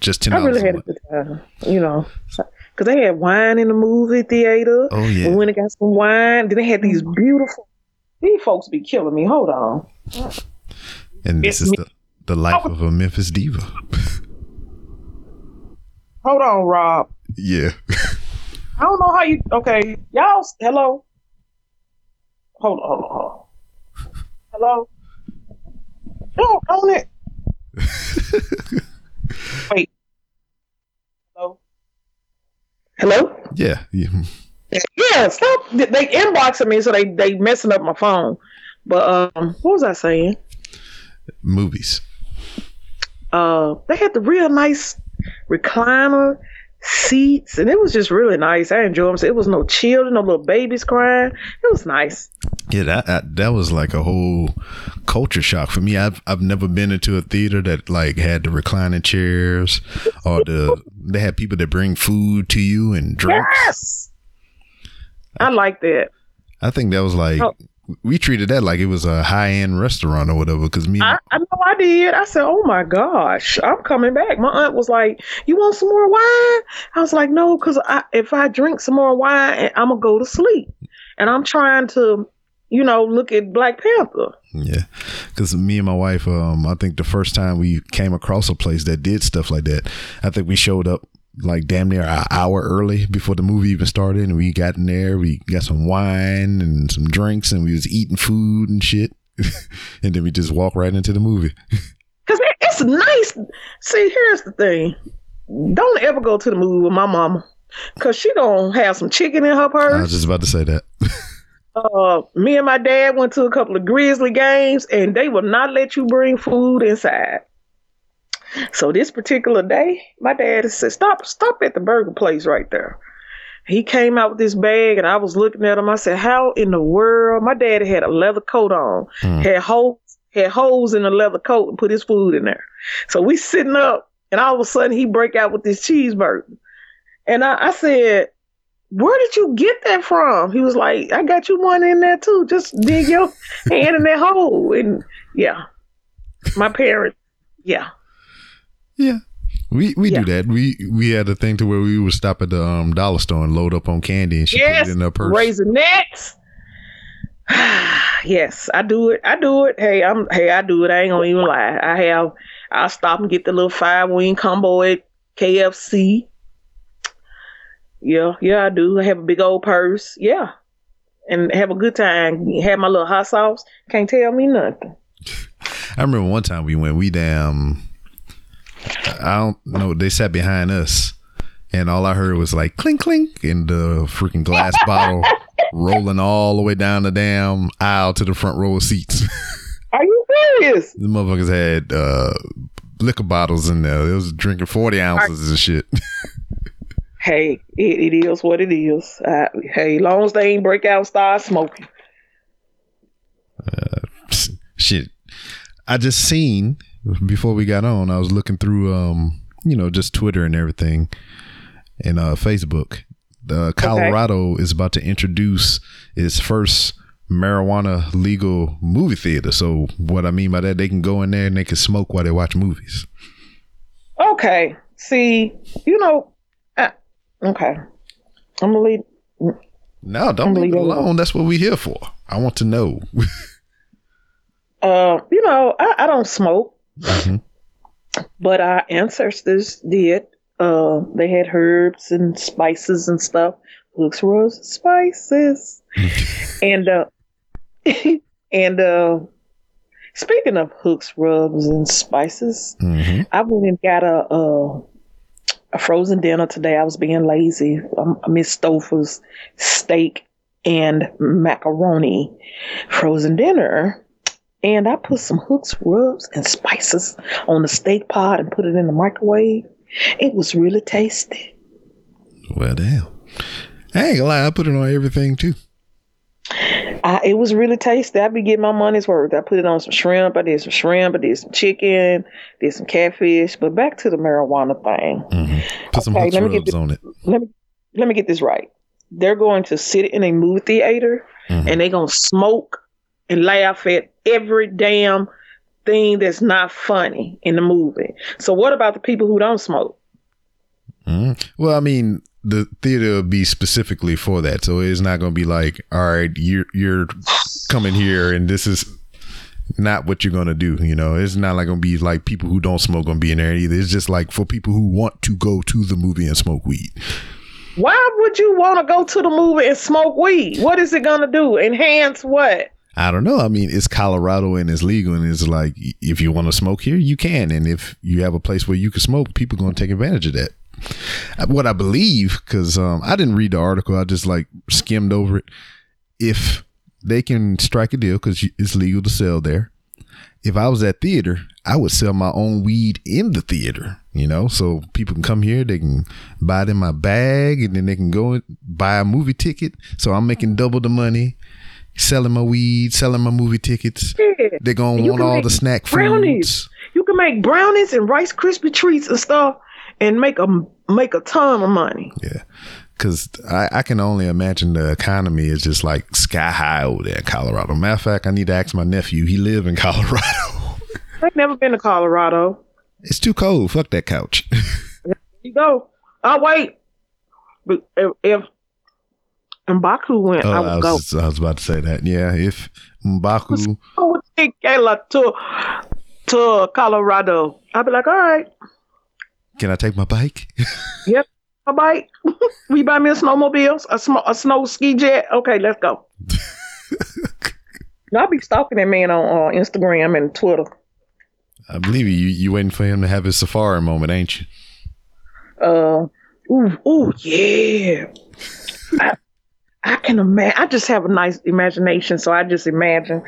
Just ten I really a had a good time. You know, because they had wine in the movie theater. Oh yeah. We went and got some wine. Then they had these beautiful. These folks be killing me. Hold on. And this It's is me. the the life of a Memphis diva. Hold on, Rob. yeah. I don't know how you. Okay, y'all. Hello. Hold on. Hold on. Hold on. Hello. No, own it. Wait. Hello. Hello. Yeah. yeah. Yeah. Stop. They inboxing me, so they they messing up my phone. But um, what was I saying? Movies. Uh, they had the real nice recliner seats, and it was just really nice. I enjoyed it. It was no children, no little babies crying. It was nice. Yeah, that, that that was like a whole culture shock for me. I've I've never been into a theater that like had the reclining chairs or the they had people that bring food to you and drinks. Yes, I like that. I think that was like Oh. we treated that like it was a high end restaurant or whatever. Because me, I, I know I did. I said, "Oh my gosh, I'm coming back." My aunt was like, "You want some more wine?" I was like, "No, because I, if I drink some more wine, I'm gonna go to sleep." And I'm trying to, you know, look at Black Panther. yeah, because me and my wife, um, I think the first time we came across a place that did stuff like that, I think we showed up like damn near an hour early before the movie even started, and we got in there, we got some wine and some drinks, and we was eating food and shit, and then we just walked right into the movie. Cause it, it's nice. See, here's the thing: don't ever go to the movie with my mama, cause she gonna have some chicken in her purse. I was just about to say that. Uh, me and my dad went to a couple of Grizzly games, and they will not let you bring food inside. So this particular day, my dad said, "Stop, stop at the burger place right there." He came out with this bag, and I was looking at him. I said, "How in the world?" My dad had a leather coat on, hmm. had holes, had holes in the leather coat, and put his food in there. So we sitting up, and all of a sudden he break out with this cheeseburger, and I, I said, "Where did you get that from?" He was like, "I got you one in there too. Just dig your hand in that hole." And yeah, my parents, yeah. Yeah. We we Yeah. do that. We we had a thing to where we would stop at the um, dollar store and load up on candy and she yes, put it in her purse. Raisinets. yes, I do it. I do it. Hey, I'm. Hey, I do it. I ain't gonna even lie. I have. I'll stop and get the little five wing combo at KFC. Yeah, yeah, I do. I have a big old purse. Yeah, and have a good time. Have my little hot sauce. Can't tell me nothing. I remember one time we went, we damn, I don't know, they sat behind us and all I heard was like clink clink and the freaking glass bottle rolling all the way down the damn aisle to the front row of seats. Are you serious? the motherfuckers had uh, liquor bottles in there. They was drinking 40 ounces of shit. Hey, it, it is what it is. Uh, hey, long as they ain't break out and start smoking. shit. I just seen before we got on, I was looking through um, you know, just Twitter and everything and uh Facebook. Uh, Colorado is about to introduce its first marijuana legal movie theater. So what I mean by that, they can go in there and they can smoke while they watch movies. Okay. See, you know, uh, okay. I'm gonna leave. No, don't leave it alone. That's what we're here for. I want to know. Uh, you know, I, I don't smoke, Mhm. but our ancestors did. Uh, they had herbs and spices and stuff. Hooks rose spices, and uh, and uh, speaking of hooks, rubs, and spices, hmm I went and got a, a a frozen dinner today. I was being lazy. I missed Stouffer's steak and macaroni frozen dinner. And I put some hooks, rubs, and spices on the steak pot and put it in the microwave. It was really tasty. Well, damn. I ain't gonna lie. I put it on everything too. I, it was really tasty. I be getting my money's worth. I put it on some shrimp. I did some shrimp. I did some chicken. Did some catfish. But back to the marijuana thing. hmm Put some Okay, get rubs the- on it. let me let me get this right. They're going to sit in a movie theater Mhm. and they're gonna smoke and laugh at every damn thing that's not funny in the movie. So what about the people who don't smoke? Mhm. Well, I mean, the theater will be specifically for that, so it's not going to be like, all right, you're you're coming here, and this is not what you're going to do. You know, it's not like going to be like people who don't smoke going to be in there either. It's just like for people who want to go to the movie and smoke weed. Why would you want to go to the movie and smoke weed? What is it gonna do? Enhance what? I don't know. I mean, it's Colorado and it's legal, and it's like if you want to smoke here, you can, and if you have a place where you can smoke, people are going to take advantage of that. Uh, What I believe, because um, I didn't read the article, I just like skimmed over it. If they can strike a deal because it's legal to sell there, if I was at theater, I would sell my own weed in the theater. You know, so people can come here, they can buy it in my bag, and then they can go and buy a movie ticket. So I'm making double the money, selling my weed, selling my movie tickets. Yeah. They're gonna want all the snack brownies. foods. You can make brownies and Rice Krispie treats and stuff, and make a make a ton of money. Yeah. Cause I, I can only imagine the economy is just like sky high over there in Colorado. Matter of fact, I need to ask my nephew. He live in Colorado. I've never been to Colorado. it's too cold. Fuck that couch. You go. Oh wait, but if, if Mbaku went, Oh, I I would go. was, I was about to say that. Yeah, if Mbaku, I would take Kayla to to Colorado. I'd be like, all right, can I take my bike? yep, my bike. Will you buy me a snowmobile, a, sm- a snow ski jet? Okay, let's go. I'll be stalking that man on uh, Instagram and Twitter. I believe you. You waiting for him to have his safari moment, ain't you? Uh, ooh, ooh, yeah. I, can imagine. I just have a nice imagination, so I just imagine.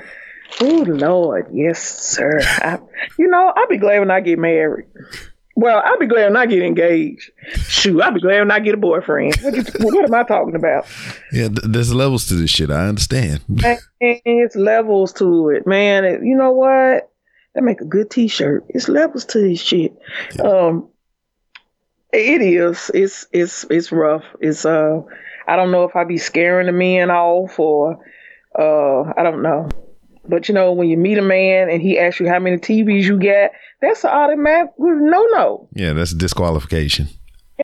Oh Lord, yes, sir. I, you know, I'll be glad when I get married. Well, I'll be glad when I get engaged. Shoot, I'll be glad when I get a boyfriend. What, you, what am I talking about? Yeah, th- there's levels to this shit. I understand. Man, it's levels to it, man. It- you know what? That make a good T-shirt. It's levels to this shit. Um, it is. It's it's it's rough. It's uh, I don't know if I be scaring the men off or uh, I don't know. But you know, when you meet a man and he asks you how many TVs you got, that's an automatic no no. Yeah, that's disqualification.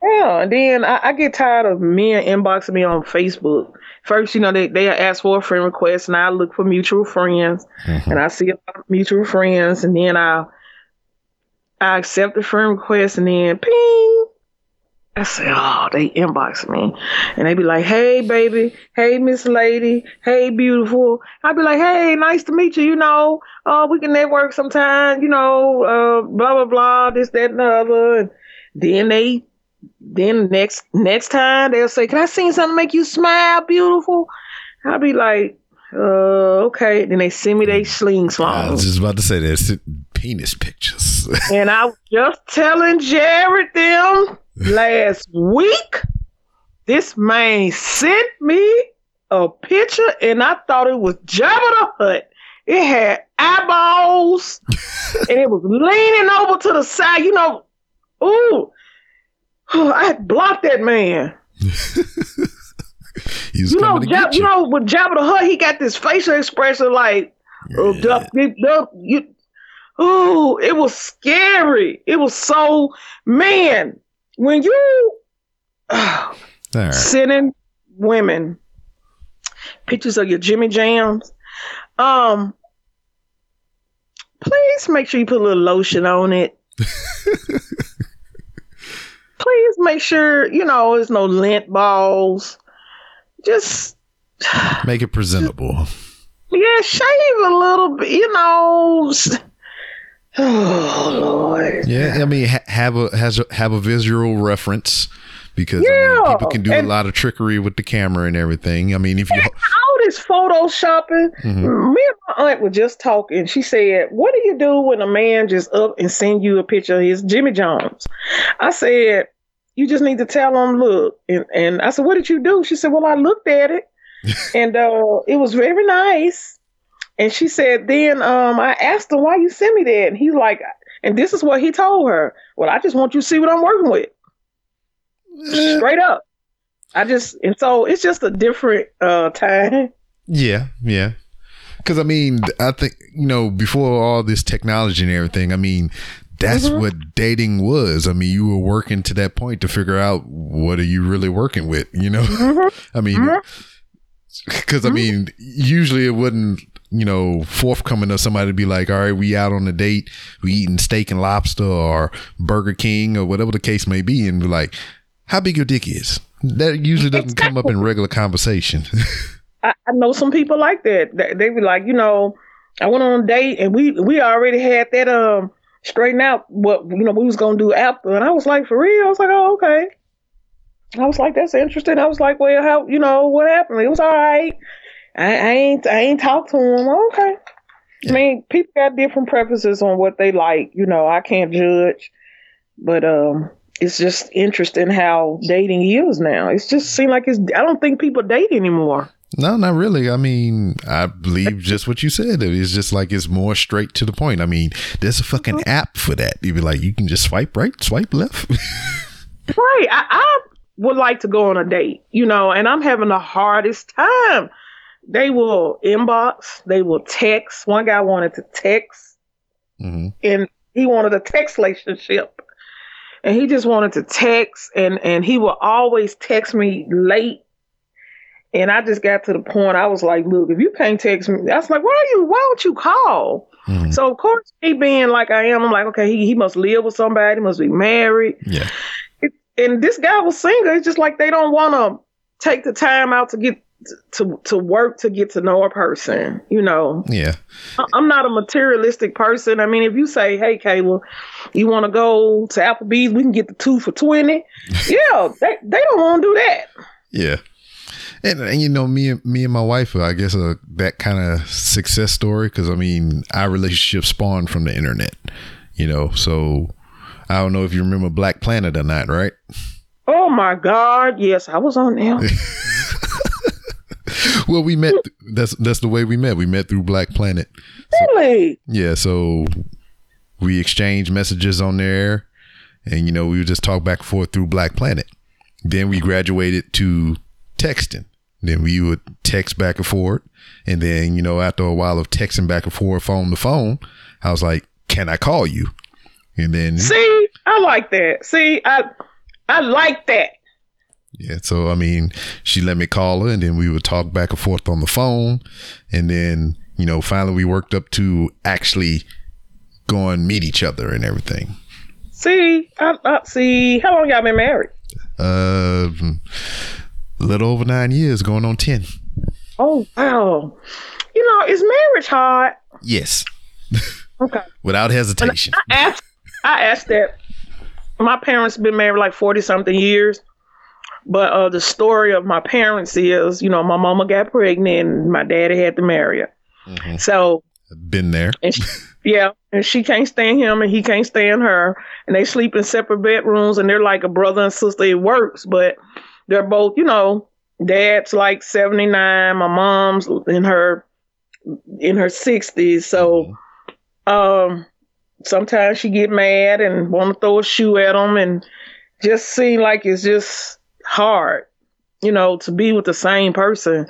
Yeah, and then I, I get tired of men inboxing me on Facebook. First, you know, they, they ask for a friend request, and I look for mutual friends, and I see a lot of mutual friends, and then I I accept the friend request, and then ping. I say, oh, they inbox me, and they be like, hey, baby, hey, Miss Lady, hey, beautiful. I be like, hey, nice to meet you. You know, uh, we can network sometime. You know, uh, blah blah blah, this that and the other. And then they then next next time they'll say, "Can I sing something to make you smile, beautiful?" I'll be like, "Uh, okay." Then they send me they sling I was just about to say that penis pictures. and I was just telling Jared them last week. This man sent me a picture, and I thought it was Jabba the Hutt. It had eyeballs, and it was leaning over to the side. You know, ooh. I had blocked that man. You know, Jab, you you. know, with Jabba the Hutt, he got this facial expression like, oh, duck, duck, duck, you, ooh, it was scary. It was so, man, when you right. sending women pictures of your Jimmy Jams, um, please make sure you put a little lotion on it. please make sure, you know, there's no lint balls. Just Make it presentable. Yeah, shave a little bit, you know. Oh Lord. Yeah, I mean, ha- have a has a, have a visual reference because I mean, people can do and- a lot of trickery with the camera and everything. I mean, if you All this photoshopping. Mhm. Me and my aunt were just talking. She said, "What do you do when a man just up and send you a picture of his Jimmy Jones?" I said, "You just need to tell him, look." And, and I said, "What did you do?" She said, "Well, I looked at it, and uh, it was very nice." And she said, then um, I asked him, why you sent me that? And he's like, and this is what he told her. Well, I just want you to see what I'm working with. Straight up. I just, and so it's just a different uh, time. Yeah, yeah. Because I mean, I think you know before all this technology and everything. I mean, that's Mm-hmm. what dating was. I mean, you were working to that point to figure out what are you really working with. You know, Mm-hmm. I mean, because I mean, usually it wouldn't. You know, forthcoming of somebody to be like, all right, we out on a date, we eating steak and lobster or Burger King or whatever the case may be, and be like, how big your dick is. That usually doesn't come up in regular conversation. I, I know some people like that. They, they be like, you know, I went on a date and we we already had that um straightened out what you know we was gonna do after, and I was like, for real? I was like, oh okay. I was like, that's interesting. I was like, well, how you know what happened? It was all right. I, I ain't I ain't talked to him. Okay. I mean, people got different preferences on what they like. You know, I can't judge. But um, it's just interesting how dating is now. It's just seem like it's. I don't think people date anymore. No, not really. I mean, I believe just what you said. It's just like it's more straight to the point. I mean, there's a fucking app for that. You'd be like, you can just swipe right, swipe left. Right. I, I would like to go on a date, you know, and I'm having the hardest time. They will inbox, they will text. One guy wanted to text, hmm and he wanted a text relationship. And he just wanted to text, and, and he will always text me late. And I just got to the point, I was like, look, if you can't text me, that's like, why are you, why don't you call? hmm So, of course, me being like I am, I'm like, okay, he, he must live with somebody, must be married Yeah. and this guy was single. It's just like they don't want to take the time out to get to to work to get to know a person. You know, Yeah. I'm not a materialistic person. I mean, if you say, "Hey, Kayla, you want to go to Applebee's? We can get the two for 20. yeah, they they don't want to do that. Yeah. And, and you know me and me and my wife, I guess uh, that kind of success story because I mean our relationship spawned from the internet, you know. So I don't know if you remember Black Planet or not, right? Oh my God, yes, I was on there. Well, we met. That's that's the way we met. We met through Black Planet. really? Yeah. So we exchanged messages on there, and you know we would just talk back and forth through Black Planet. Then we graduated to texting. Then we would text back and forth, and then you know after a while of texting back and forth on the phone, I was like, "Can I call you?" And then See, I like that. See, I I like that. Yeah, so I mean, she let me call her, and then we would talk back and forth on the phone, and then you know, finally we worked up to actually go and meet each other and everything. See, I, I see. How long y'all been married? Uh, a little over nine years, going on ten. Oh wow. You know, is marriage hard? Yes, Okay. without hesitation. I asked I asked that my parents been married like forty something years. But uh, the story of my parents is, you know, my mama got pregnant and my daddy had to marry her. Mhm. So Been there. and she, yeah, and she can't stand him and he can't stand her. And they sleep in separate bedrooms and they're like a brother and sister. It works, but they're both, you know, dad's like 79, my mom's in her in her 60s. So um sometimes she get mad and want to throw a shoe at him and just seem like it's just hard, you know, to be with the same person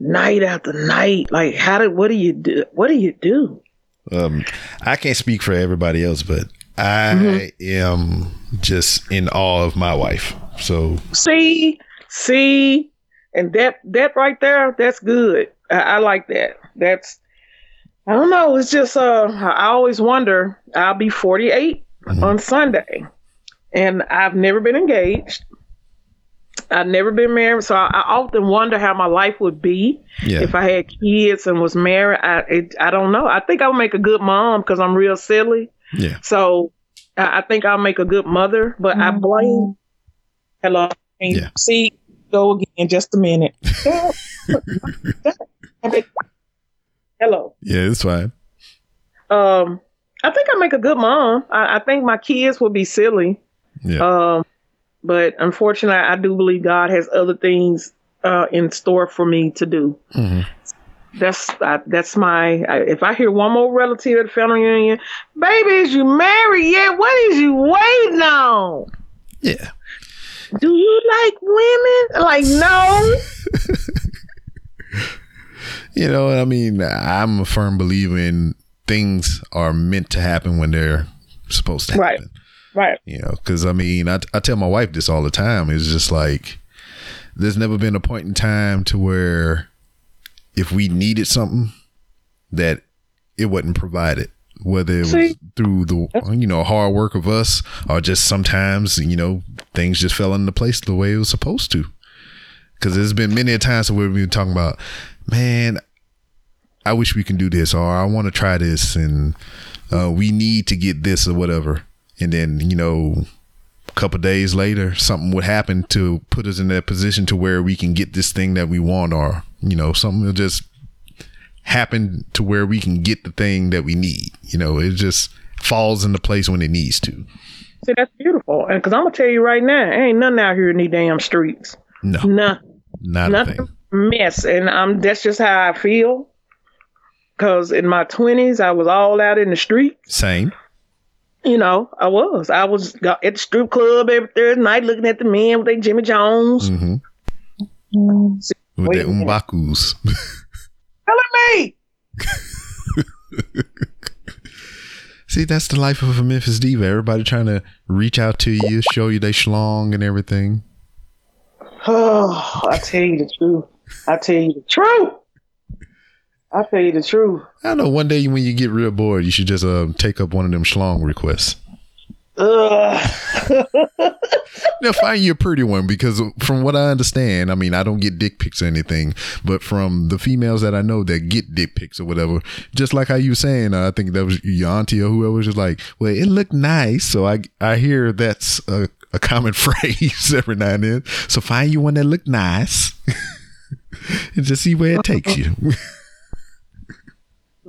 night after night. Like how do what do you do? What do you do? Um, I can't speak for everybody else, but I am just in awe of my wife. So See, see, and that that right there, that's good. I, I like that. That's I don't know. It's just uh, I always wonder. I'll be 48 Mhm. on Sunday, and I've never been engaged. I've never been married, so I, I often wonder how my life would be yeah, if I had kids and was married. I it, I don't know. I think I would make a good mom because I'm real silly. yeah. So I, I think I'll make a good mother, but I blame. Hello. Yeah. See, go again. Just a minute. Hello. Yeah, it's fine. Um, I think I make a good mom. I, I think my kids would be silly. Yeah. Um, but unfortunately, I do believe God has other things uh, in store for me to do. Mhm. That's uh, that's my. I, if I hear one more relative at the family reunion, baby, is you married yet? What is you waiting on? Yeah. Do you like women? Like no. You know, I mean, I'm a firm believer in things are meant to happen when they're supposed to happen. right. You know, because I mean, I, I tell my wife this all the time. It's just like, there's never been a point in time to where if we needed something that it wasn't provided, whether it was through the, you know, hard work of us or just sometimes, you know, things just fell into place the way it was supposed to. Because there's been many a times where we've been talking about, man, I wish we can do this, or I want to try this, and uh, we need to get this or whatever. And then, you know, a couple days later, something would happen to put us in that position to where we can get this thing that we want, or, you know, something will just happen to where we can get the thing that we need. You know, it just falls into place when it needs to. See, that's beautiful. And because I'm gonna tell you right now, ain't nothing out here in these damn streets. No, Nothing. not a nothing thing. mess and um that's just how i feel because in my 20s i was all out in the street Same. You know i was i was at the strip club every thursday night looking at the men with their jimmy jones hmm mm. With Wait the a minute. Mbakus. telling me See, that's the life of a Memphis diva. Everybody trying to reach out to you, show you they schlong and everything. oh i tell you the truth i tell you the truth i tell you the truth I know. One day when you get real bored, you should just uh, take up one of them schlong requests. Ugh. Now find you a pretty one because from what I understand, I mean I don't get dick pics or anything, but from the females that I know that get dick pics or whatever, just like how you were saying, uh, I think that was your auntie or whoever was just like, well, it looked nice, so I I hear that's a, a common phrase every now and then. So find you one that looked nice, and just see where it takes you.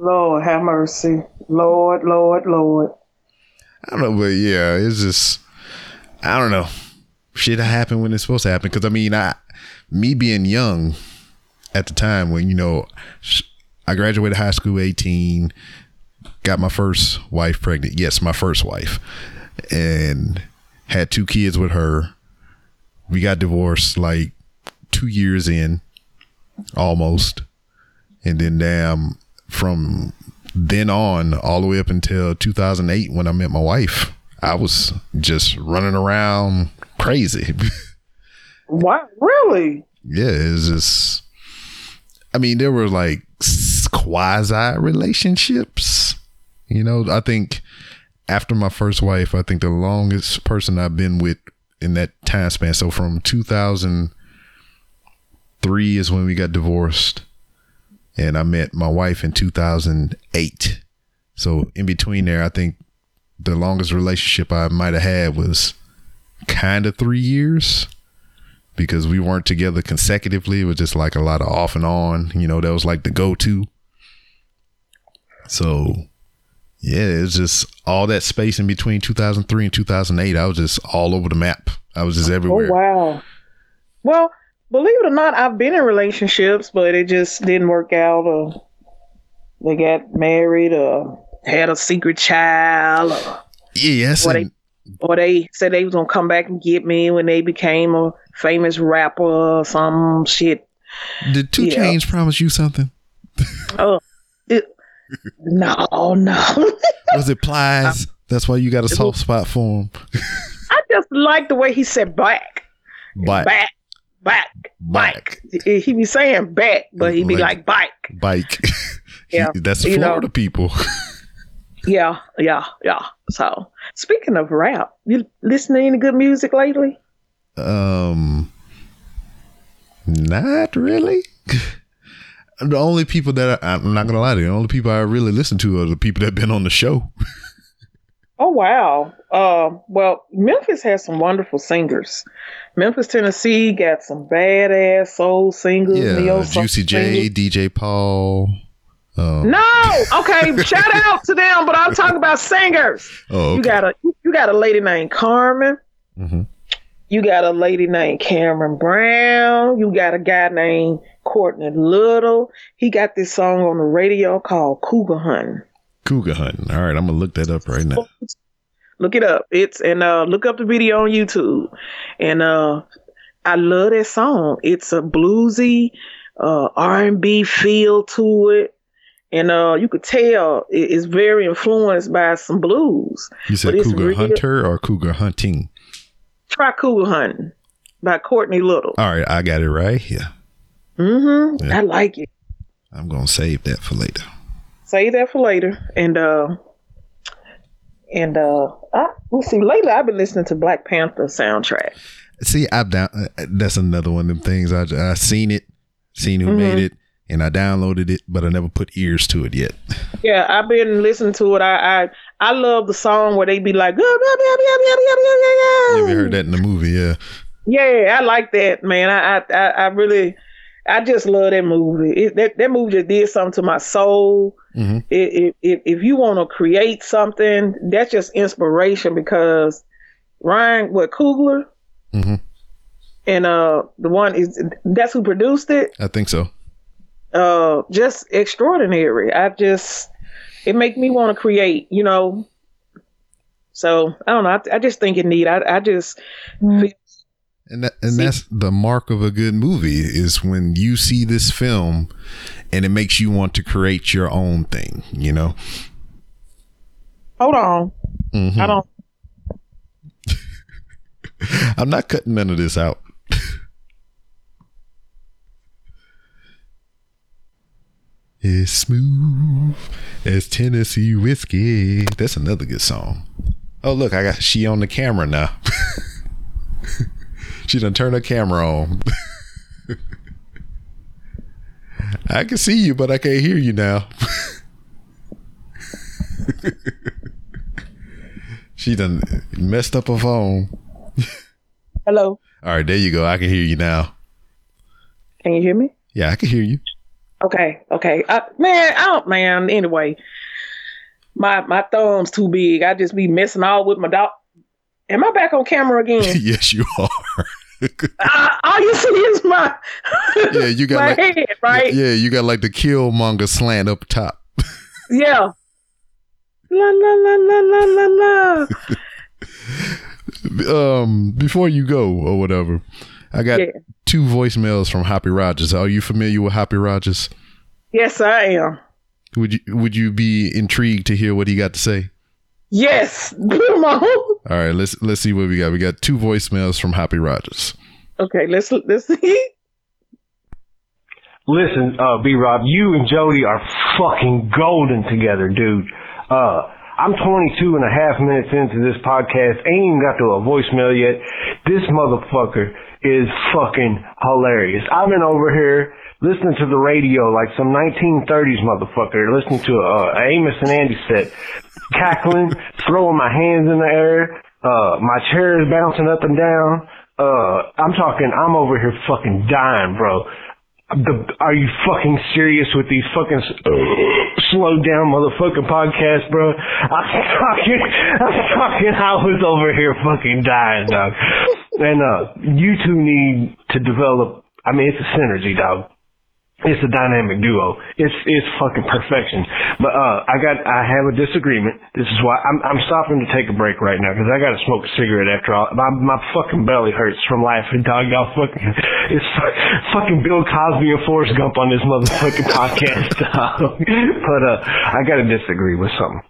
Lord have mercy lord lord lord I don't know, but yeah, it's just I don't know. Shit happened when it's supposed to happen. Because I mean, I me being young at the time when you know I graduated high school eighteen, got my first wife pregnant. Yes, my first wife, and had two kids with her. We got divorced like two years in, almost, and then damn from then on all the way up until 2008 when I met my wife, I was just running around crazy. what really yeah, it's just. I mean, there were like quasi relationships. You know, I think after my first wife, I think the longest person I've been with in that time span. So from 2003 is when we got divorced, and I met my wife in 2008. So in between there, I think the longest relationship I might have had was kind of three years because we weren't together consecutively. It was just like a lot of off and on. You know, that was like the go to. So, yeah, it was just all that space in between 2003 and 2008. I was just all over the map. I was just oh, everywhere. Oh wow. Well, believe it or not, I've been in relationships, but it just didn't work out. Or they got married, or had a secret child, or, Yeah, yes. What and- or they said they was gonna come back and get me when they became a famous rapper or some shit. did Two yeah. Chains promise you something? Oh, it, no, no. Was it Plies? That's why you got a soft spot for him. I just like the way he said back, back, back, Bike. He he be saying back, but he be Like- like bike. Bike. Yeah, That's you know. Florida people. Yeah, yeah, yeah. So speaking of rap, you listening to any good music lately? Um, not really. the only people that I, I'm not gonna lie to you, the only people I really listen to are the people that been on the show. Oh wow. Uh, well, Memphis has some wonderful singers. Memphis, Tennessee got some badass soul singers. Yeah, Juicy J, singers. DJ Paul. Um, No, okay. shout out to them, but I'm talking about singers. oh, okay. You got a you got a lady named Carmen. Mhm. You got a lady named Cameron Brown. You got a guy named Courtney Little. He got this song on the radio called Cougar Hunting. Cougar hunting. All right, I'm gonna look that up right now. Look it up. It's and uh look up the video on YouTube. And uh I love that song. It's a bluesy uh R&B feel to it. And uh you could tell it's very influenced by some blues. You said Cougar real- Hunter or Cougar Hunting? Try Cougar Hunting by Courtney Little. All right, I got it right here. Mm-hmm. Yeah. I like it. I'm gonna save that for later. Save that for later. And uh and uh I, let's see, lately I've been listening to Black Panther soundtrack. See, I've down. That's another one of them things. I I seen it, seen who made Mhm. it, and I downloaded it, but I never put ears to it yet. Yeah, I've been listening to it. I I, I love the song where they be like, You ever heard that in the movie? Yeah. Yeah, I like that, man. I, I, I really, I just love that movie. It, that that movie just did something to my soul. Mhm. It, it, if if you want to create something, that's just inspiration because Ryan what Coogler, Mhm. and uh the one is that's who produced it. I think so. Uh, just extraordinary. I just it make me want to create, you know. So I don't know. I, I just think it neat. I I just feel And that, and See- that's the mark of a good movie is when you see this film and it makes you want to create your own thing, you know? hold on. Mhm. I don't. I'm not cutting none of this out. It's smooth as Tennessee whiskey. That's another good song. Oh, look, I got she on the camera now. she done turned her camera on. I can see you, but I can't hear you now. she done messed up her phone. Hello. All right, there you go. I can hear you now. Can you hear me? Yeah, I can hear you. Okay, okay. Uh, man, I don't, man. Anyway, my my thumb's too big. I just be messing all with my dog. Am I back on camera again? yes, you are. all you see is my Yeah, you got my like, head, right? Yeah, you got like the Killmonger slant up top. Yeah. La la la la la la la. Um, before you go or whatever, I got Yeah. two voicemails from Happy Rogers. Are you familiar with Happy Rogers? Yes, I am. Would you Would you be intrigued to hear what he got to say? Yes, put 'em. All right, let's let's see what we got. We got two voicemails from Happy Rogers. Okay, let's let's see. Listen, uh, B Rob, you and Jody are fucking golden together, dude. Uh, I'm 22 and a half minutes into this podcast, ain't even got to a voicemail yet. This motherfucker is fucking hilarious. I've been over here listening to the radio like some 1930s motherfucker, listening to uh, Amos and Andy set, cackling, throwing my hands in the air, uh, my chair is bouncing up and down. Uh, I'm talking, I'm over here fucking dying, bro. The, are you fucking serious with these fucking slow down motherfucking podcasts, bro? I'm talking, I'm talking, I was over here fucking dying, dog. And, uh, you two need to develop, I mean, it's a synergy, dog. It's a dynamic duo. It's it's fucking perfection. But uh, I got I have a disagreement. This is why I'm I'm stopping to take a break right now because I got to smoke a cigarette after all. My my fucking belly hurts from laughing, dog. Y'all fucking it's fucking Bill Cosby and Forrest Gump on this motherfucking podcast. But uh, I got to disagree with something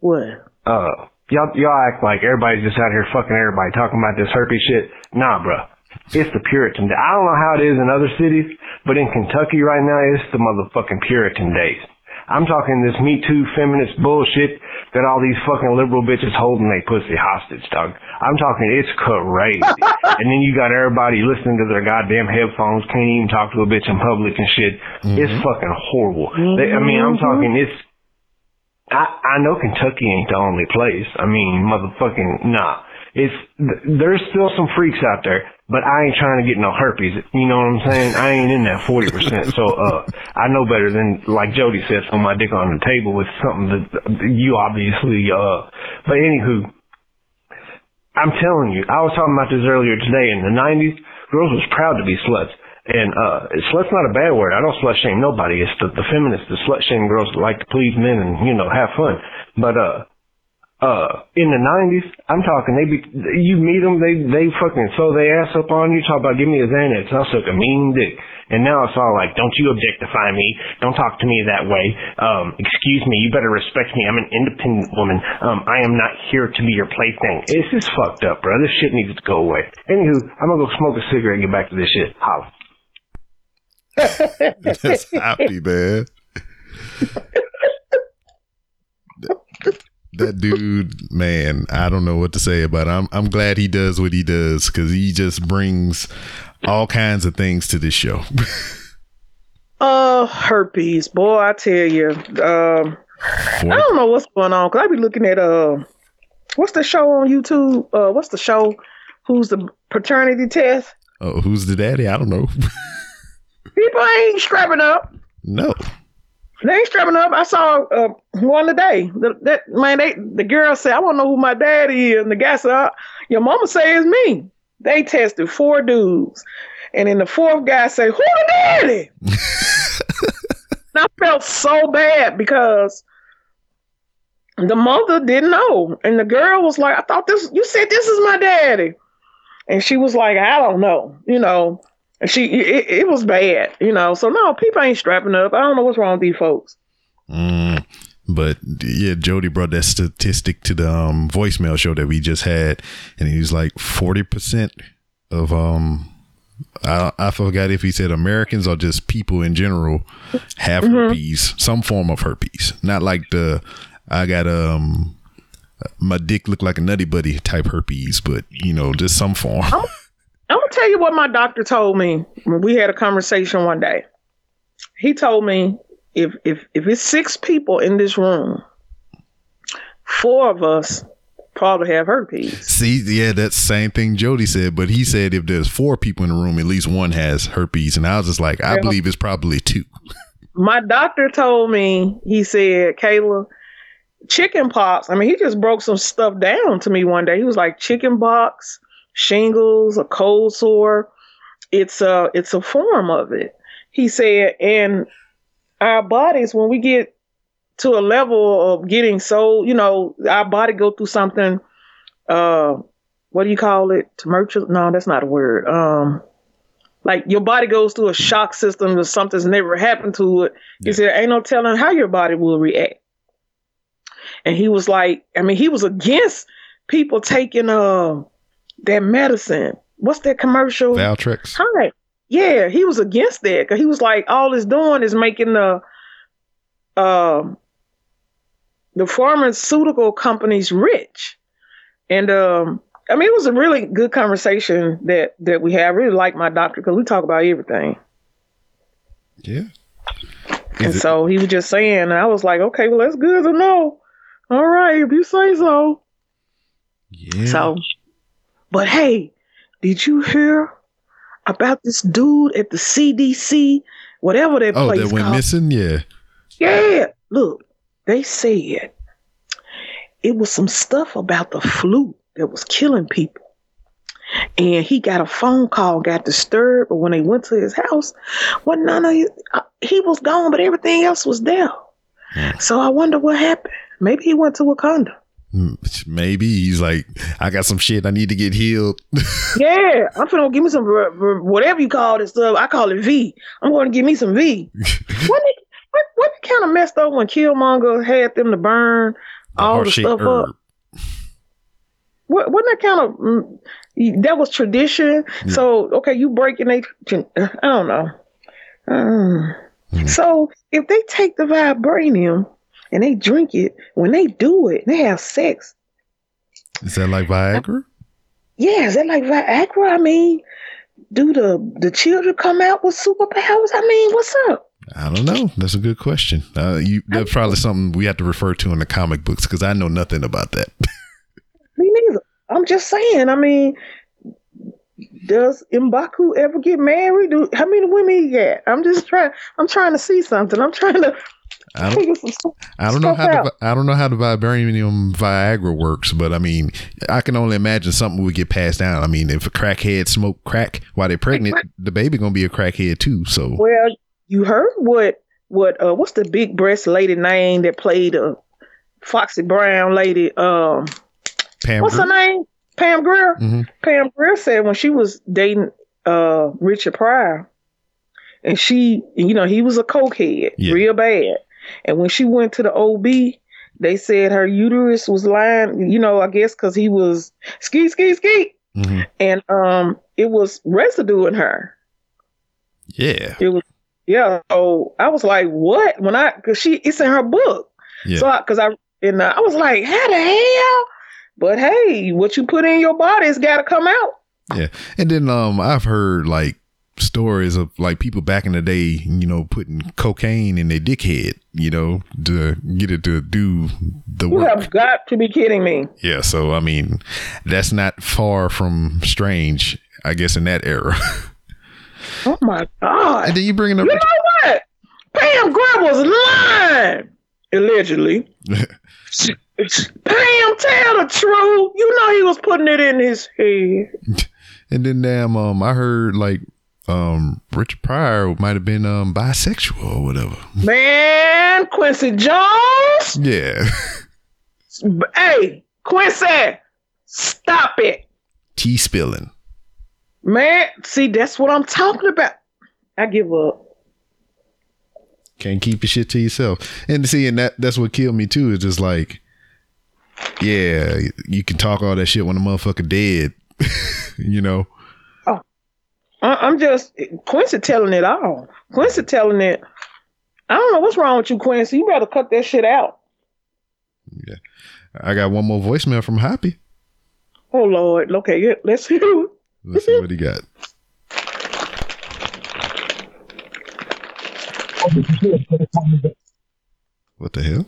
What? uh, y'all, y'all act like everybody's just out here fucking everybody talking about this herpes shit. Nah, bro. It's the Puritan day. I don't know how it is in other cities, but in Kentucky right now, it's the motherfucking Puritan days. I'm talking this Me Too feminist bullshit that all these fucking liberal bitches holding they pussy hostage, dog. I'm talking it's crazy. and then you got everybody listening to their goddamn headphones, can't even talk to a bitch in public and shit. Mm-hmm. It's fucking horrible. They, I mean, I'm mm-hmm. talking it's I, I know Kentucky ain't the only place. I mean, motherfucking, nah. It's, there's still some freaks out there, but I ain't trying to get no herpes. You know what I'm saying? I ain't in that 40%. So, uh, I know better than, like Jody said, throw my dick on the table with something that you obviously, uh, but anywho, I'm telling you, I was talking about this earlier today. In the 90s, girls was proud to be sluts. And, uh, slut's not a bad word. I don't slut shame nobody. It's the, the feminists, the slut shame girls that like to please men and, you know, have fun. But, uh, uh, in the 90s, I'm talking, they be, you meet them, they, they fucking throw their ass up on you, talk about give me a Xanax, I'll suck a mean dick. And now it's all like, don't you objectify me, don't talk to me that way, um, excuse me, you better respect me, I'm an independent woman, um, I am not here to be your plaything. It's just fucked up, bro, this shit needs to go away. Anywho, I'm gonna go smoke a cigarette and get back to this shit. Holla. That's happy, man. that dude, man, I don't know what to say about it. I'm I'm glad he does what he does because he just brings all kinds of things to this show. Uh, herpes, boy, I tell you. Um, I don't know what's going on because I be looking at uh, what's the show on YouTube? Uh, what's the show? Who's the paternity test? oh, who's the daddy? I don't know. People ain't strapping up. no. They ain't strapping up. I saw uh, one today. The, that man, they the girl said, "I want to know who my daddy is," and the guy said, uh, "Your mama say it's me." They tested four dudes, and then the fourth guy said, "Who the daddy?" I felt so bad because the mother didn't know, and the girl was like, "I thought this. You said this is my daddy," and she was like, "I don't know," you know. She, it, it was bad, you know. So no, people ain't strapping up. I don't know what's wrong with these folks. Mm, but yeah, Jody brought that statistic to the um, voicemail show that we just had, and he was like forty percent of um. I, I forgot if he said Americans or just people in general have Mm-hmm. herpes, some form of herpes, not like the I got um my dick look like a nutty buddy type herpes, but you know just some form. I'm gonna tell you what my doctor told me when we had a conversation one day. He told me if if if it's six people in this room, four of us probably have herpes. See, yeah, that's the same thing Jody said, but he said if there's four people in the room, at least one has herpes, and I was just like, I Yeah. believe it's probably two. My doctor told me, he said, Kayla, chicken pox. I mean, he just broke some stuff down to me one day. He was like, chicken pox, shingles, a cold sore. It's a it's a form of it. He said, and our bodies, when we get to a level of getting so, you know, our body go through something. Uh, what do you call it? Tumultuous? No, that's not a word. Um, like your body goes through a shock system or something's never happened to it. He said, ain't no telling how your body will react. And he was like, I mean, he was against people taking uh that medicine. What's that commercial? Valtrex. Hi. Yeah, he was against that because he was like, all it's doing is making the um the pharmaceutical companies rich. And um I mean, it was a really good conversation that that we had. I really like my doctor because we talk about everything. Yeah. And it- so he was just saying, and I was like, okay, well, that's good to know. All right, if you say so. yeah. So, but hey, did you hear about this dude at the CDC, whatever that oh, place that went called? missing. Yeah. Yeah, look, they said it was some stuff about the flu that was killing people. And he got a phone call, got disturbed, but when they went to his house, well, none of his, uh, he was gone, but everything else was there. So I wonder what happened. Maybe he went to Wakanda. Hmm, Maybe he's like, I got some shit I need to get healed. Yeah, I'm finna give me some whatever you call this stuff. I call it V. I'm going to give me some V. It, what, what kind of messed up when Killmonger had them to burn all the stuff herb. up? What, wasn't that kind of mm, that was tradition? So okay, you breaking they. I don't know. Um, So if they take the vibranium and they drink it, when they do it, they have sex. Is that like Viagra? Yeah, is that like Viagra? I mean, do the the children come out with superpowers? I mean, what's up? I don't know. That's a good question. Uh, you, that's probably something we have to refer to in the comic books because I know nothing about that. Me neither. I'm just saying. I mean, does Mbaku ever get married? Do how many women he got? I'm just trying. I'm trying to see something. I'm trying to I don't. stuff. I don't know how the, out. I don't know how the vibranium Viagra works, but I mean, I can only imagine something would get passed down. I mean, if a crackhead smoke crack while they're pregnant, the baby gonna be a crackhead too. So Well, you heard what what uh what's the big breast lady name that played a Foxy Brown lady? Um, Pam, what's her name? Pam Grier. Mhm. Pam Grier said when she was dating uh Richard Pryor, and she, you know, he was a cokehead, Yeah. real bad. And when she went to the OB, they said her uterus was lying, you know, I guess because he was ski, ski, ski, Mhm. and um, it was residue in her. Yeah, It was, yeah. So I was like, what? When I, cause she, it's in her book. yeah. So, I, cause I, and uh, I was like, how the hell? But hey, what you put in your body's got to come out. Yeah. And then um I've heard like stories of like people back in the day, you know, putting cocaine in their dickhead, you know, to get it to do the You work. have got to be kidding me. Yeah, so I mean, that's not far from strange, I guess in that era. Oh my God. and then you bringing up You know what? Pam Grier was lying, allegedly. Pam, tell the truth. You know he was putting it in his head. And then damn, um, I heard like um Richard Pryor might have been um bisexual or whatever. Man, Quincy Jones. Yeah. Hey, Quincy, stop it. Tea spilling. Man, see, that's what I'm talking about. I give up. Can't keep your shit to yourself. And see, and that that's what killed me too. Is just like, yeah, you can talk all that shit when the motherfucker dead. you know. I- I'm just Quincy telling it all. Quincy telling it. I don't know what's wrong with you, Quincy. You better cut that shit out. Yeah, I got one more voicemail from Happy. Oh Lord. Okay, yeah, let's hear it. Let's see what he got. What the hell?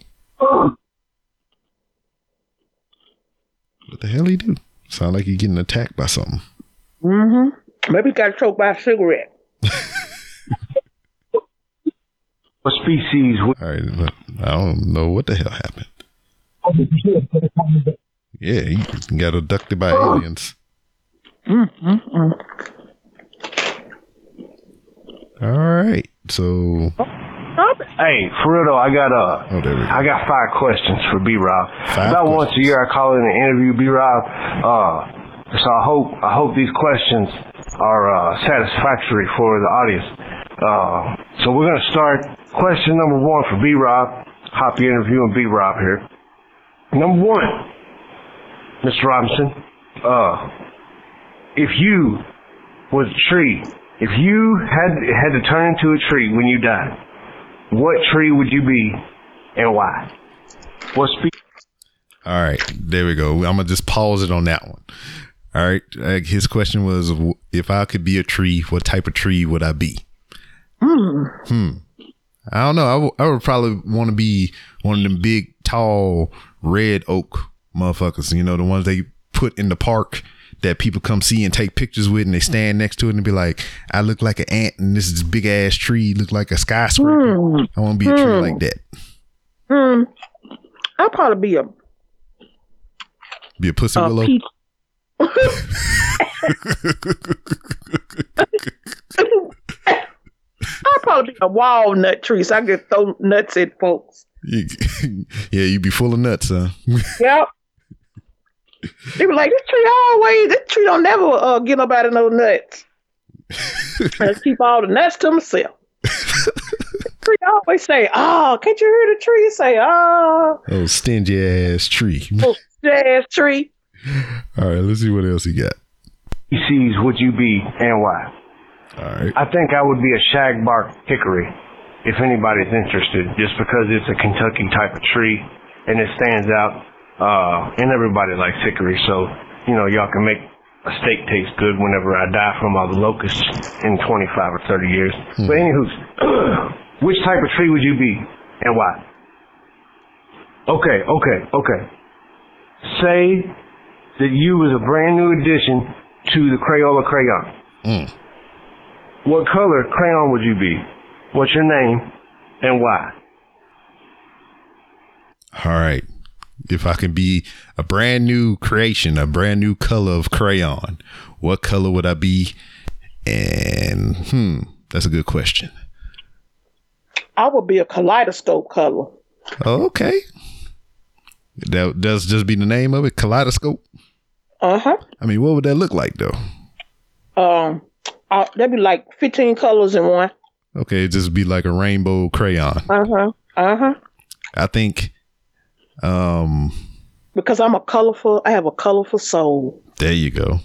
What the hell he do? Sound like he getting attacked by something. Mm-hmm. Maybe he got choked by a cigarette. What species All right, but I don't know what the hell happened. Yeah, he got abducted by aliens. All right, so Hey, for real though, I got uh, Oh, there we go. I got five questions for B Rob. Five About once a year, I call in and interview B Rob. Uh, so I hope I hope these questions are uh, satisfactory for the audience. Uh, so we're gonna start question number one for B Rob. Happy interviewing B Rob here. Number one, Mr. Robinson. Uh, if you was a tree, if you had had to turn into a tree when you died, what tree would you be and why? What spe- All right, there we go. I'm gonna just pause it on that one. All right, uh, his question was, if I could be a tree, what type of tree would I be? Hmm. I don't know. I w- I would probably want to be one of them big, tall, red oak motherfuckers. You know, the ones they put in the park that people come see and take pictures with, and they stand next to it and be like, "I look like an ant, and this is big ass tree look like a skyscraper." I want to be a tree like that. Hmm. I'll probably be a, Be a pussy a willow. peach. I'll probably be a walnut tree so I can throw nuts at folks. You- yeah, you be full of nuts, huh? Yep. They were like, this tree always, this tree don't never uh, get nobody no nuts. I keep all the nuts to myself. tree always say, oh, can't you hear the tree say, oh, oh, stingy ass tree. Stingy ass tree. All right, let's see what else he got. He sees would you be and why? All right. I think I would be a shagbark hickory, if anybody's interested, just because it's a Kentucky type of tree and it stands out. Uh, and everybody likes hickory, so you know y'all can make a steak taste good whenever I die from all the locusts in 25 or 30 years. But anywho's, which type of tree would you be and why? Okay, okay, okay. Say that you was a brand new addition to the Crayola crayon. Mm. What color crayon would you be? What's your name and why? All right. If I could be a brand new creation, a brand new color of crayon, what color would I be? And hmm, that's a good question. I would be a kaleidoscope color. Oh, okay. That does just be the name of it, kaleidoscope. Uh huh. I mean, what would that look like though? Um, uh, that'd be like 15 colors in one. Okay, it'd just be like a rainbow crayon. Uh huh. Uh huh. I think um Because I'm a colorful, I have a colorful soul. there you go.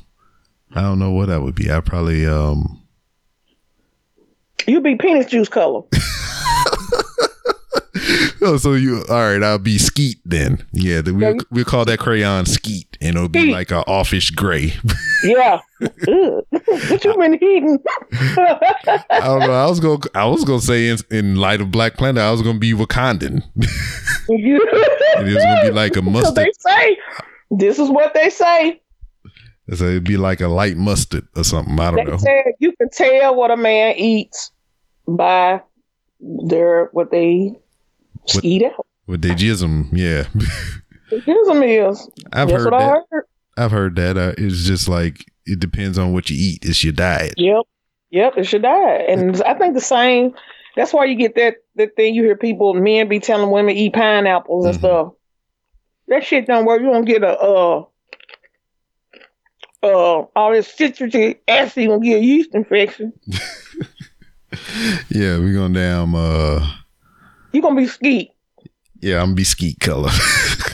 I don't know what that would be. I probably um You'd be penis juice color. Oh, so you all right? I'll be Skeet then. Yeah, then we'll, we'll call that crayon Skeet, and it'll be Skeet. like a offish gray. Yeah. What you been eating? I don't know. I was gonna I was gonna say in, in light of Black Panther, I was gonna be Wakandan, it was gonna be like a So mustard. they say, this is what they say. So it'd be like a light mustard or something. I don't know. say you can tell what a man eats by they're what they skeet out. With they jism, yeah. Jism is. I've That's heard what I that. heard. I've heard that. Uh, it's just like it depends on what you eat. It's your diet. Yep. Yep, it's your diet. And I think the same that's why you get that that thing you hear people men be telling women eat pineapples and Mhm. stuff. That shit don't work. You don't get a uh uh all this citric acid gonna get a yeast infection. Yeah, we going down. Uh, You gonna be skeet. yeah, I'm gonna be skeet color.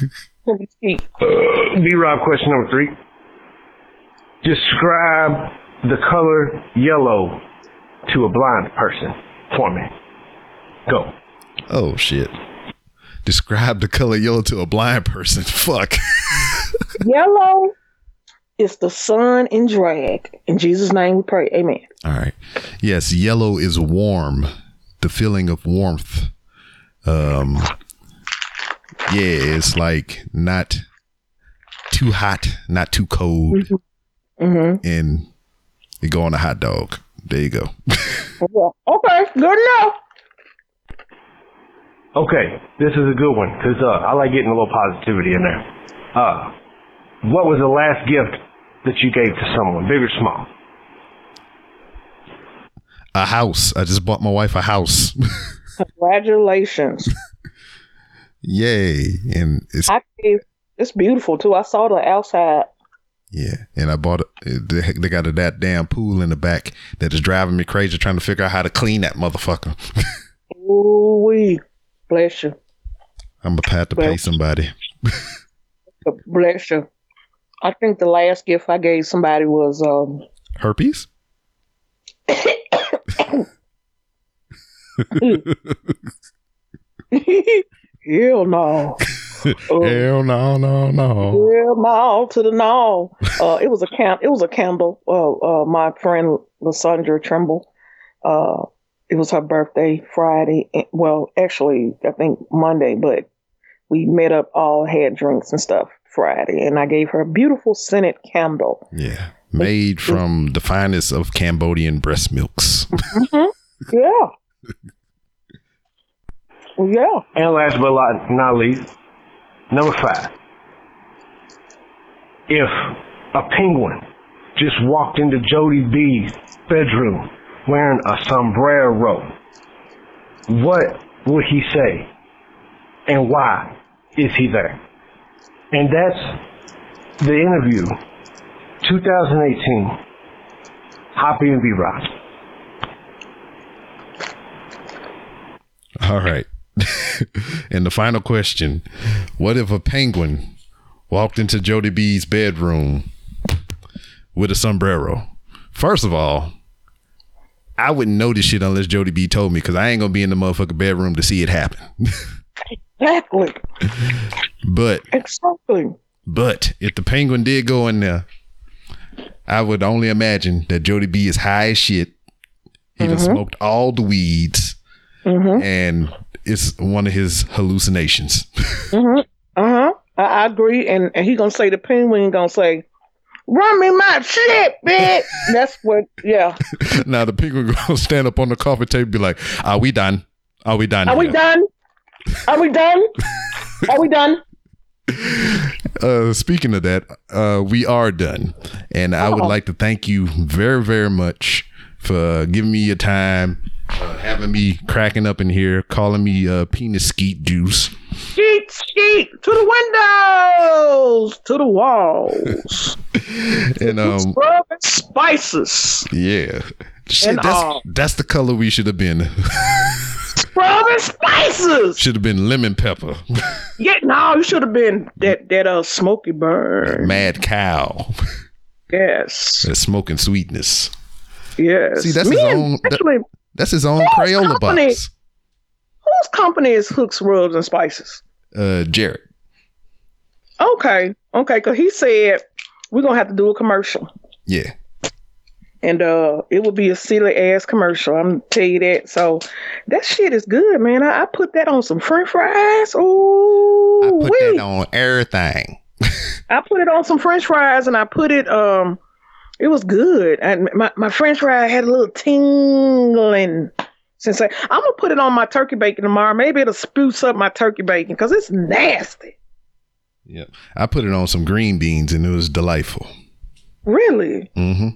You gonna be skeet. Uh, B Rob, question number three. Describe the color yellow to a blind person for me. Go. oh shit. Describe the color yellow to a blind person. Fuck. Yellow is the sun in drag. In Jesus' name we pray. Amen. All right. Yes, yellow is warm. The feeling of warmth. Um yeah, it's like not too hot, not too cold, Mm-hmm. and you go on a hot dog. There you go. Okay, good enough. Okay, this is a good one because uh, I like getting a little positivity in there. Uh, what was the last gift that you gave to someone, big or small? A house. I just bought my wife a house. Congratulations. Yay. And it's I it's beautiful too. I saw the outside. yeah, and I bought it. They, got a that damn pool in the back that is driving me crazy trying to figure out how to clean that motherfucker. Ooh wee. Bless you. I'm gonna have to pay somebody. Bless you. I think the last gift I gave somebody was um Herpes? hell no. Uh, Hell no, no, no. Hell no to the no. Uh, it was a can. It was a candle. Uh, uh, my friend Lysandra Trimble. Uh, it was her birthday Friday. Well, actually, I think Monday, but we met up, all had drinks and stuff Friday, and I gave her a beautiful scented candle. Yeah. Made from the finest of Cambodian breast milks. Mm-hmm. Yeah. Yeah. And last but not- not least, number five. If a penguin just walked into Jody B's bedroom wearing a sombrero, what would he say? And why is he there? And that's the interview 2018 Happy and B-Rock. All right. and the final question What if a penguin walked into Jody B's bedroom with a sombrero? First of all, I wouldn't know this shit unless Jody B told me because I ain't going to be in the motherfucking bedroom to see it happen. Exactly. but, Exactly. but if the penguin did go in there, I would only imagine that Jody B is high as shit. He done mm-hmm. smoked all the weeds mm-hmm. and it's one of his hallucinations. Uh huh. Mm-hmm. I, I agree. And, and he gonna say the penguin gonna say, "Run me my shit, bitch." That's what. Yeah. now the penguin gonna stand up on the coffee table and be like, Are we done? Are we done? Are we done? Are we done? Are we done? Uh, speaking of that, uh, we are done. And I would like to thank you very, very much for giving me your time, uh, having me cracking up in here, calling me uh, penis skeet juice. Skeet, skeet to the windows, to the walls. And um, and spices. yeah. Shit, that's all. that's the color we should have been. And spices. should have been lemon pepper, Yeah, no, you should have been that that uh smoky burn. mad cow, Yes, that smoking sweetness. yes. See, that's Me his own- that- That's his own Crayola company? box. whose company is Hooks Rubs and Spices? Uh, Jared. Okay, okay, because he said we're gonna have to do a commercial, Yeah. And uh, it would be a silly ass commercial. I'm tell you that. So that shit is good, man. I, I put that on some French fries. Ooh, I put wee. that on everything. I put it on some French fries, and I put it um, it was good. And my my French fry had a little tingling Since I, I'm gonna put it on my turkey bacon tomorrow, maybe it'll spruce up my turkey bacon because it's nasty. Yep. I put it on some green beans and it was delightful. Really? Mm-hmm.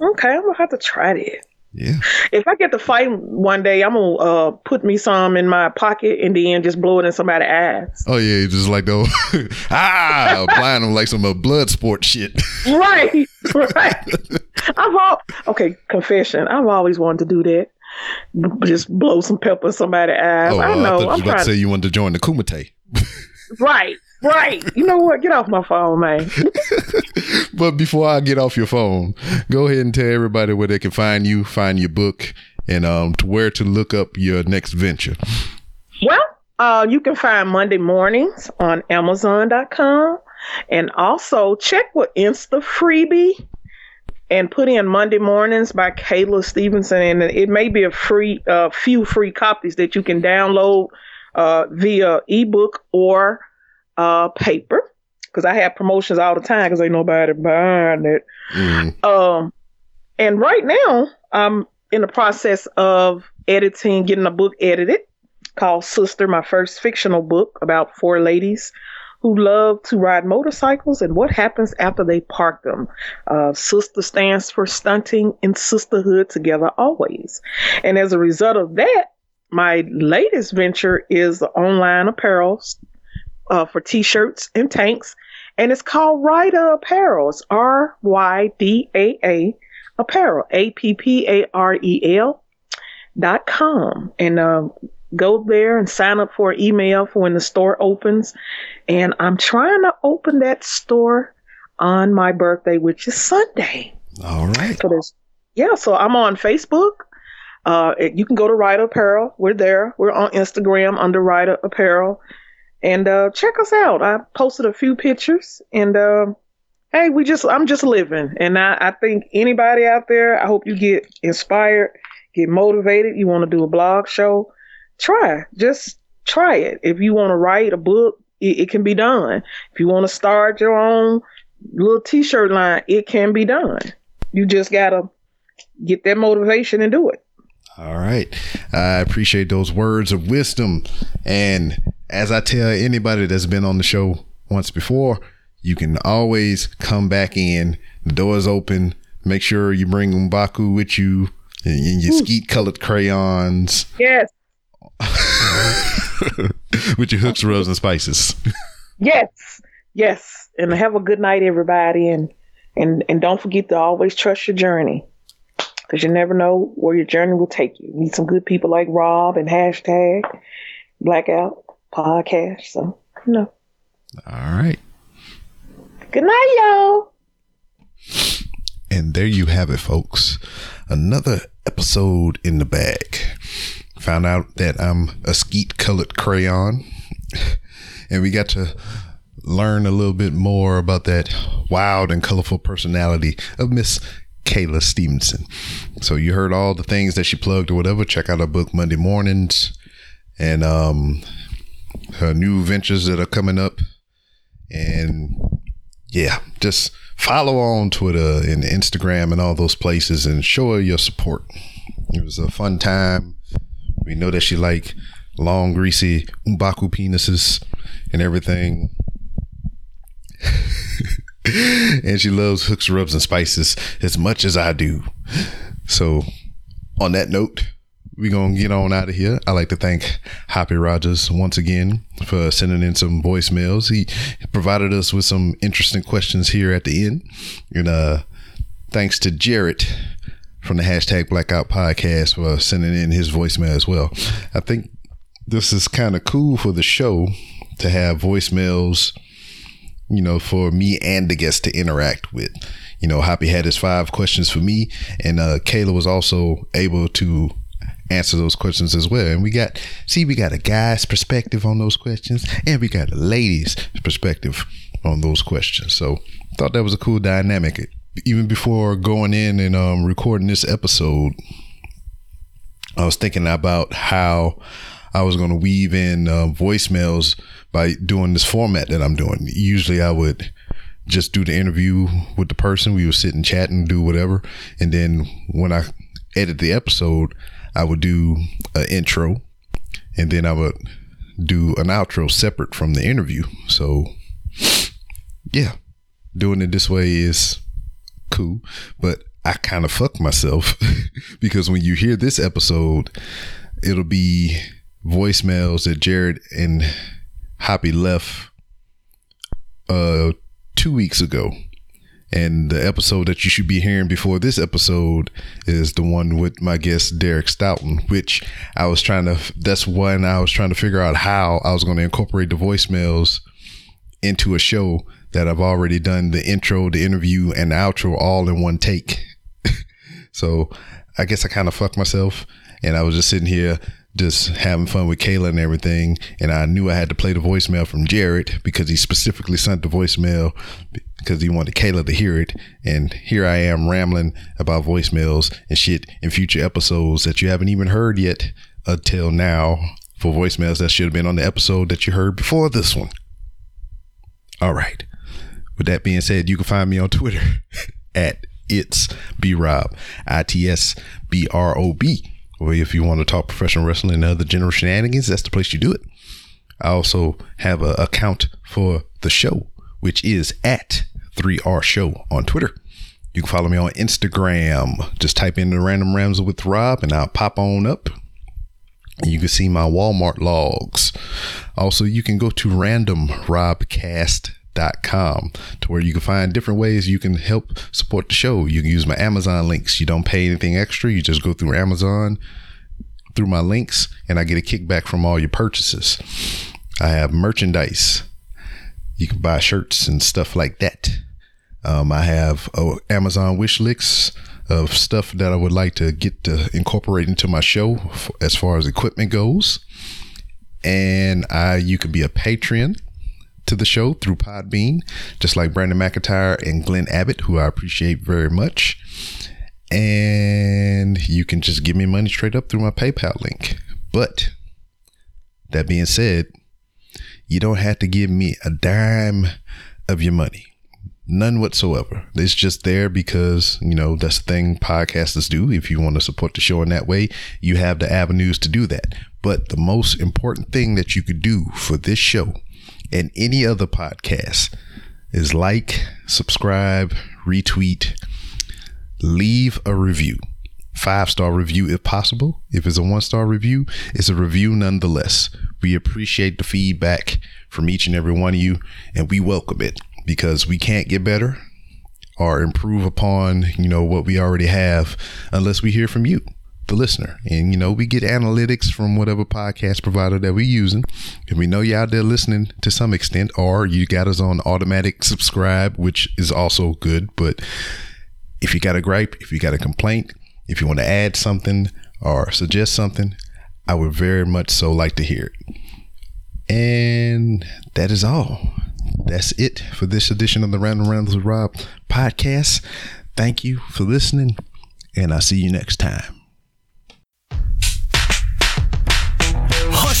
Okay, I'm gonna have to try that. Yeah. If I get to fight one day, I'm gonna uh, put me some in my pocket and then just blow it in somebody's ass. Oh yeah, just like those ah, applying them like some uh, blood sport shit. right, right. I've all okay. Confession. I've always wanted to do that. B- Just blow some pepper in somebody's ass. Oh, I uh, know. thought you I'm was about to say you wanted to join the Kumite. Right, right. You know what? Get off my phone, man. But before I get off your phone, go ahead and tell everybody where they can find you, find your book, and um to where to look up your next venture. Well, uh, you can find Monday mornings on Amazon.com, and also check with Instafreebie and put in Monday mornings by Kayla Stevenson, and it may be a free, uh, few free copies that you can download uh, via ebook or uh, paper. Because I have promotions all the time because ain't nobody buying it. Mm. Um, and right now, I'm in the process of editing, getting a book edited called Sister, my first fictional book about four ladies who love to ride motorcycles and what happens after they park them. Uh, Sister stands for stunting and sisterhood together always. And as a result of that, my latest venture is the online apparel uh, for t-shirts and tanks, and it's called Ryda Apparel. It's R Y D A A Apparel, A P P A R E L dot com, and uh, go there and sign up for an email for when the store opens. And I'm trying to open that store on my birthday, which is Sunday. All right. So there's, yeah, so I'm on Facebook. Uh, you can go to Ryda Apparel. We're there. We're on Instagram under Ryda Apparel. And uh, check us out. I posted a few pictures. And uh, hey, we just, I'm just living. And I, I think anybody out there, I hope you get inspired, get motivated. You want to do a blog show, try. Just try it. If you want to write a book, it, it can be done. If you want to start your own little t-shirt line, it can be done. You just gotta get that motivation and do it. All right. I appreciate those words of wisdom. And as I tell anybody that's been on the show once before, you can always come back in. The door's open. Make sure you bring Mbaku with you and, and your skeet colored crayons Yes, with your hooks, rubs, and spices. yes, yes. And have a good night, everybody. And and and don't forget to always trust your journey, because you never know where your journey will take you. Meet some good people like Rob and hashtag Blackout Podcast. So you know, All right. good night, y'all. And there you have it, folks. Another episode in the bag. Found out that I'm a skeet colored crayon. And we got to learn a little bit more about that wild and colorful personality of Miss Kayla Stevenson. So you heard all the things that she plugged or whatever. Check out her book Monday mornings and um her new ventures that are coming up. And yeah, just follow on Twitter and Instagram and all those places and show her your support. It was a fun time. We know that she like long, greasy Mbaku penises and everything. and she loves hooks, rubs, and spices as much as I do. So, on that note, we're going to get on out of here. I'd like to thank Happy Rogers once again for sending in some voicemails. He provided us with some interesting questions here at the end. And uh, thanks to Jared from the hashtag Blackout Podcast for sending in his voicemail as well. I think this is kind of cool for the show to have voicemails, you know, for me and the guests to interact with. You know, Happy had his five questions for me, and uh, Kayla was also able to answer those questions as well. And we got, see, we got a guy's perspective on those questions, and we got a lady's perspective on those questions. So, thought that was a cool dynamic. Even before going in and um, recording this episode, I was thinking about how I was going to weave in uh, voicemails by doing this format that I'm doing. Usually, I would just do the interview with the person. We would sit and chat and do whatever. And then when I edit the episode, I would do an intro and then I would do an outro separate from the interview. So, yeah, doing it this way is cool, but I kind of fuck myself because when you hear this episode, it'll be voicemails that Jared and Happy left uh two weeks ago. And the episode that you should be hearing before this episode is the one with my guest Derek Stoughton, which I was trying to. That's when I was trying to figure out how I was going to incorporate the voicemails into a show that I've already done the intro, the interview, and the outro all in one take. so I guess I kind of fucked myself, and I was just sitting here just having fun with Kayla and everything. And I knew I had to play the voicemail from Jared because he specifically sent the voicemail because he wanted Kayla to hear it. And here I am rambling about voicemails and shit in future episodes that you haven't even heard yet until now for voicemails that should have been on the episode that you heard before this one. All right. With that being said, you can find me on Twitter at it's B Rob, I T S B R O B. Or if you want to talk professional wrestling and other general shenanigans, that's the place you do it. I also have an account for the show, which is at 3R Show on Twitter. You can follow me on Instagram. Just type in the Random Rams with Rob and I'll pop on up. You can see my Walmart logs. Also, you can go to randomrobcast.com to where you can find different ways you can help support the show. You can use my Amazon links. You don't pay anything extra. You just go through Amazon through my links and I get a kickback from all your purchases. I have merchandise. You can buy shirts and stuff like that. Um, I have uh, Amazon wish lists of stuff that I would like to get to incorporate into my show f- as far as equipment goes. And I, you can be a patron to the show through Podbean, just like Brandon McIntyre and Glenn Abbott, who I appreciate very much. And you can just give me money straight up through my PayPal link. But that being said, you don't have to give me a dime of your money. None whatsoever. It's just there because, you know, that's the thing podcasters do. If you want to support the show in that way, you have the avenues to do that. But the most important thing that you could do for this show and any other podcast is like, subscribe, retweet, leave a review. Five star review if possible. If it's a one star review, it's a review nonetheless. We appreciate the feedback from each and every one of you and we welcome it because we can't get better or improve upon, you know, what we already have unless we hear from you, the listener. And, you know, we get analytics from whatever podcast provider that we're using. And we know you're out there listening to some extent, or you got us on automatic subscribe, which is also good. But if you got a gripe, if you got a complaint, if you want to add something or suggest something, I would very much so like to hear it. And that is all. That's it for this edition of the Random Rounds with Rob podcast. Thank you for listening, and I'll see you next time.